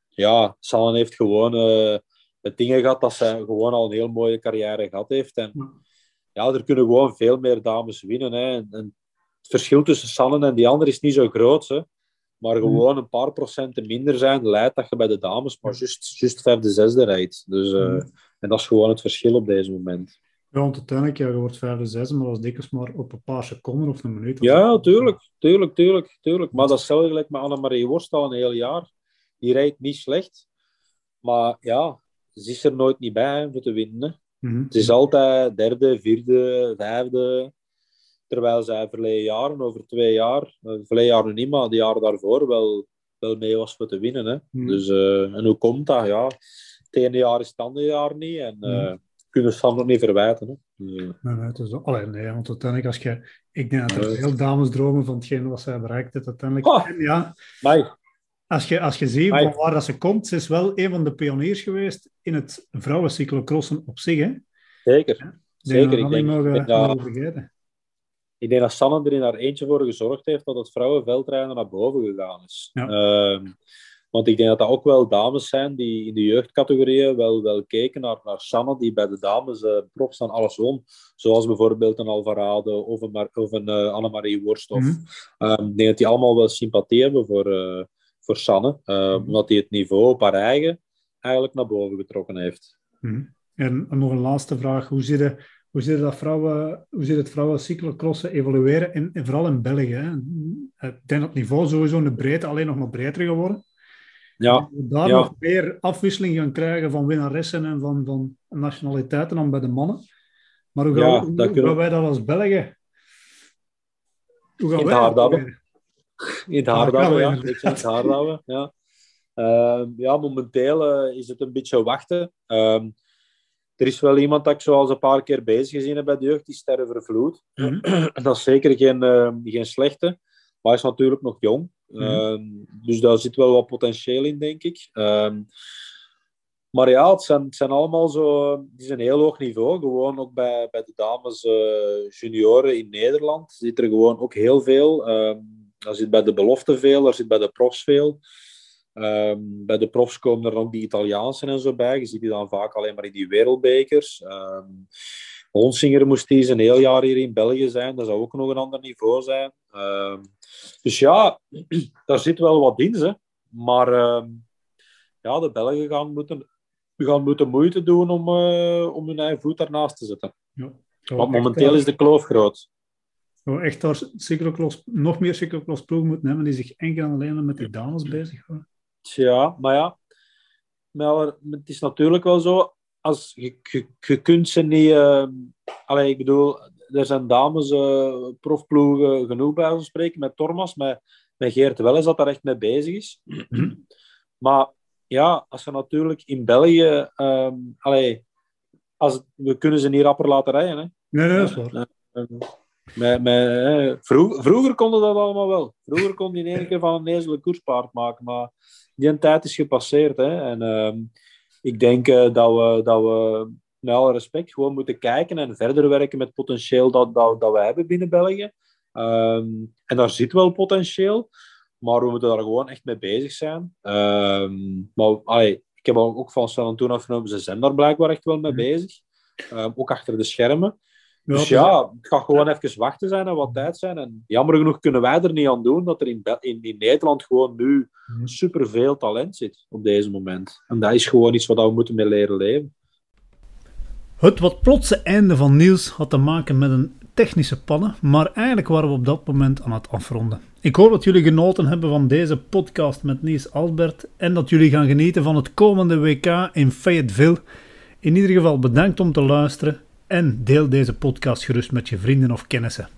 ja, Sanne heeft gewoon uh, het dingen gehad dat zij gewoon al een heel mooie carrière gehad heeft. En ja, er kunnen gewoon veel meer dames winnen. Hè. En, en het verschil tussen Sanne en die andere is niet zo groot. Hè. Maar gewoon een paar procenten minder zijn, leidt dat je bij de dames maar juist, juist vijfde, zesde rijdt. Dus, uh, En dat is gewoon het verschil op deze moment. Ja, want uiteindelijk, ja, je wordt vijfde, zesde, maar dat is dikwijls maar op een paar seconden of een minuut. Ja, tuurlijk, tuurlijk, tuurlijk, tuurlijk. Maar dat is hetzelfde gelijk met Annemarie Worst al een heel jaar. Die rijdt niet slecht. Maar ja, ze is er nooit niet bij om te winnen. Mm Het is altijd derde, vierde, vijfde. Terwijl zij verleden jaren, over twee jaar, eh, verleden jaar niet, maar de jaren daarvoor wel, wel mee was voor te winnen. Hè. Mhm. Dus, uh, en hoe komt dat? Ja, het ene jaar is het andere jaar niet. En uh, kunnen ze nog niet verwijten. Hè. Nee, nee, het is. Allee, nee, want uiteindelijk, als je... ik denk dat er veel dames dromen van hetgeen wat zij bereikt heeft. Uiteindelijk, oh, ja, als je, als je ziet van waar dat ze komt, ze is wel een van de pioniers geweest in het vrouwencyclocrossen op zich. Hè? Zeker. Ja, Zeker. Ik denk, mogen, ik, ik denk dat Sanne er in haar eentje voor gezorgd heeft dat het vrouwenveldrijden naar boven gegaan is. Ja. Ehm, want ik denk dat dat ook wel dames zijn die in de jeugdcategorieën wel, wel keken naar, naar Sanne, die bij de dames uh, profs dan alles won. Zoals bijvoorbeeld een Alvarado of een, of een uh, Annemarie Worst. Of, mm ik denk dat die allemaal wel sympathie hebben voor, uh, voor Sanne. Uh, Omdat hij het niveau op haar eigen eigenlijk naar boven getrokken heeft. Mm En, nog een laatste vraag. Hoe zit, het, hoe zit, dat vrouwen, hoe zit het vrouwen cyclocrossen evolueren, in, en vooral in België? Hè? Ik denk dat het niveau sowieso in de breedte alleen nog maar breder geworden. Ja. We daar nog meer afwisseling gaan krijgen van winnaressen en van, van nationaliteiten dan bij de mannen. Maar hoe gaan, ja, we, hoe gaan wij dat als Belgen? Hoe gaan in wij dat In het Haardouwen, ja. In het ja. Uh, ja, momenteel uh, is het een beetje wachten. Uh, er is wel iemand dat ik zoals een paar keer bezig gezien heb bij de jeugd, die Sterren Vervloed. Mm -hmm. dat is zeker geen, uh, geen slechte, maar hij is natuurlijk nog jong. Mm -hmm. dus daar zit wel wat potentieel in, denk ik. Ehm, maar ja, het zijn, zijn allemaal zo... Het is een heel hoog niveau. Gewoon ook bij, bij de dames uh, junioren in Nederland zit er gewoon ook heel veel. Um, er zit bij de belofte veel, er zit bij de profs veel. Bij de profs komen er ook die Italiaanse en zo bij. Je ziet die dan vaak alleen maar in die wereldbekers. Um, Honsinger moest die een heel jaar hier in België zijn. Dat zou ook nog een ander niveau zijn. Um, dus ja, daar zit wel wat in. Hè. Maar ja, de Belgen gaan moeten, gaan moeten moeite doen om, uh, om hun eigen voet daarnaast te zetten. Ja. Want momenteel is de kloof groot. Oh, echt daar cyclocross, nog meer cyclocross ploeg moeten hebben die zich enkel en alleen met die dames bezig houden. Ja, maar ja. Maar het is natuurlijk wel zo, als, je, je, je kunt ze niet... Uh, allee, ik bedoel, er zijn dames uh, profploegen genoeg bij ons spreken, met Thomas, met, met Geert Welles dat daar echt mee bezig is. Maar ja, als je natuurlijk in België... Um, allee, als, we kunnen ze niet rapper laten rijden. Hè. Nee, nee, dat is waar. Uh, met, met, vroeg, vroeger konden dat allemaal wel. Vroeger kon je in één keer van een ezelen koerspaard maken, maar die tijd is gepasseerd. Hè. En uh, ik denk uh, dat, we, dat we met alle respect gewoon moeten kijken en verder werken met het potentieel dat, dat, dat we hebben binnen België. Um, en daar zit wel potentieel, maar we moeten daar gewoon echt mee bezig zijn. Um, maar allee, ik heb ook van San Antonio afgenomen, ze zijn daar blijkbaar echt wel mee mhm. bezig. Um, ook achter de schermen. Dus ja, het gaat gewoon even wachten zijn en wat tijd zijn. En jammer genoeg kunnen wij er niet aan doen dat er in, in, in Nederland gewoon nu mhm. superveel talent zit op deze moment. En dat is gewoon iets wat we moeten mee leren leven. Het wat plotse einde van Niels had te maken met een technische pannen, maar eigenlijk waren we op dat moment aan het afronden. Ik hoop dat jullie genoten hebben van deze podcast met Niels Albert en dat jullie gaan genieten van het komende WK in Fayetteville. In ieder geval bedankt om te luisteren en deel deze podcast gerust met je vrienden of kennissen.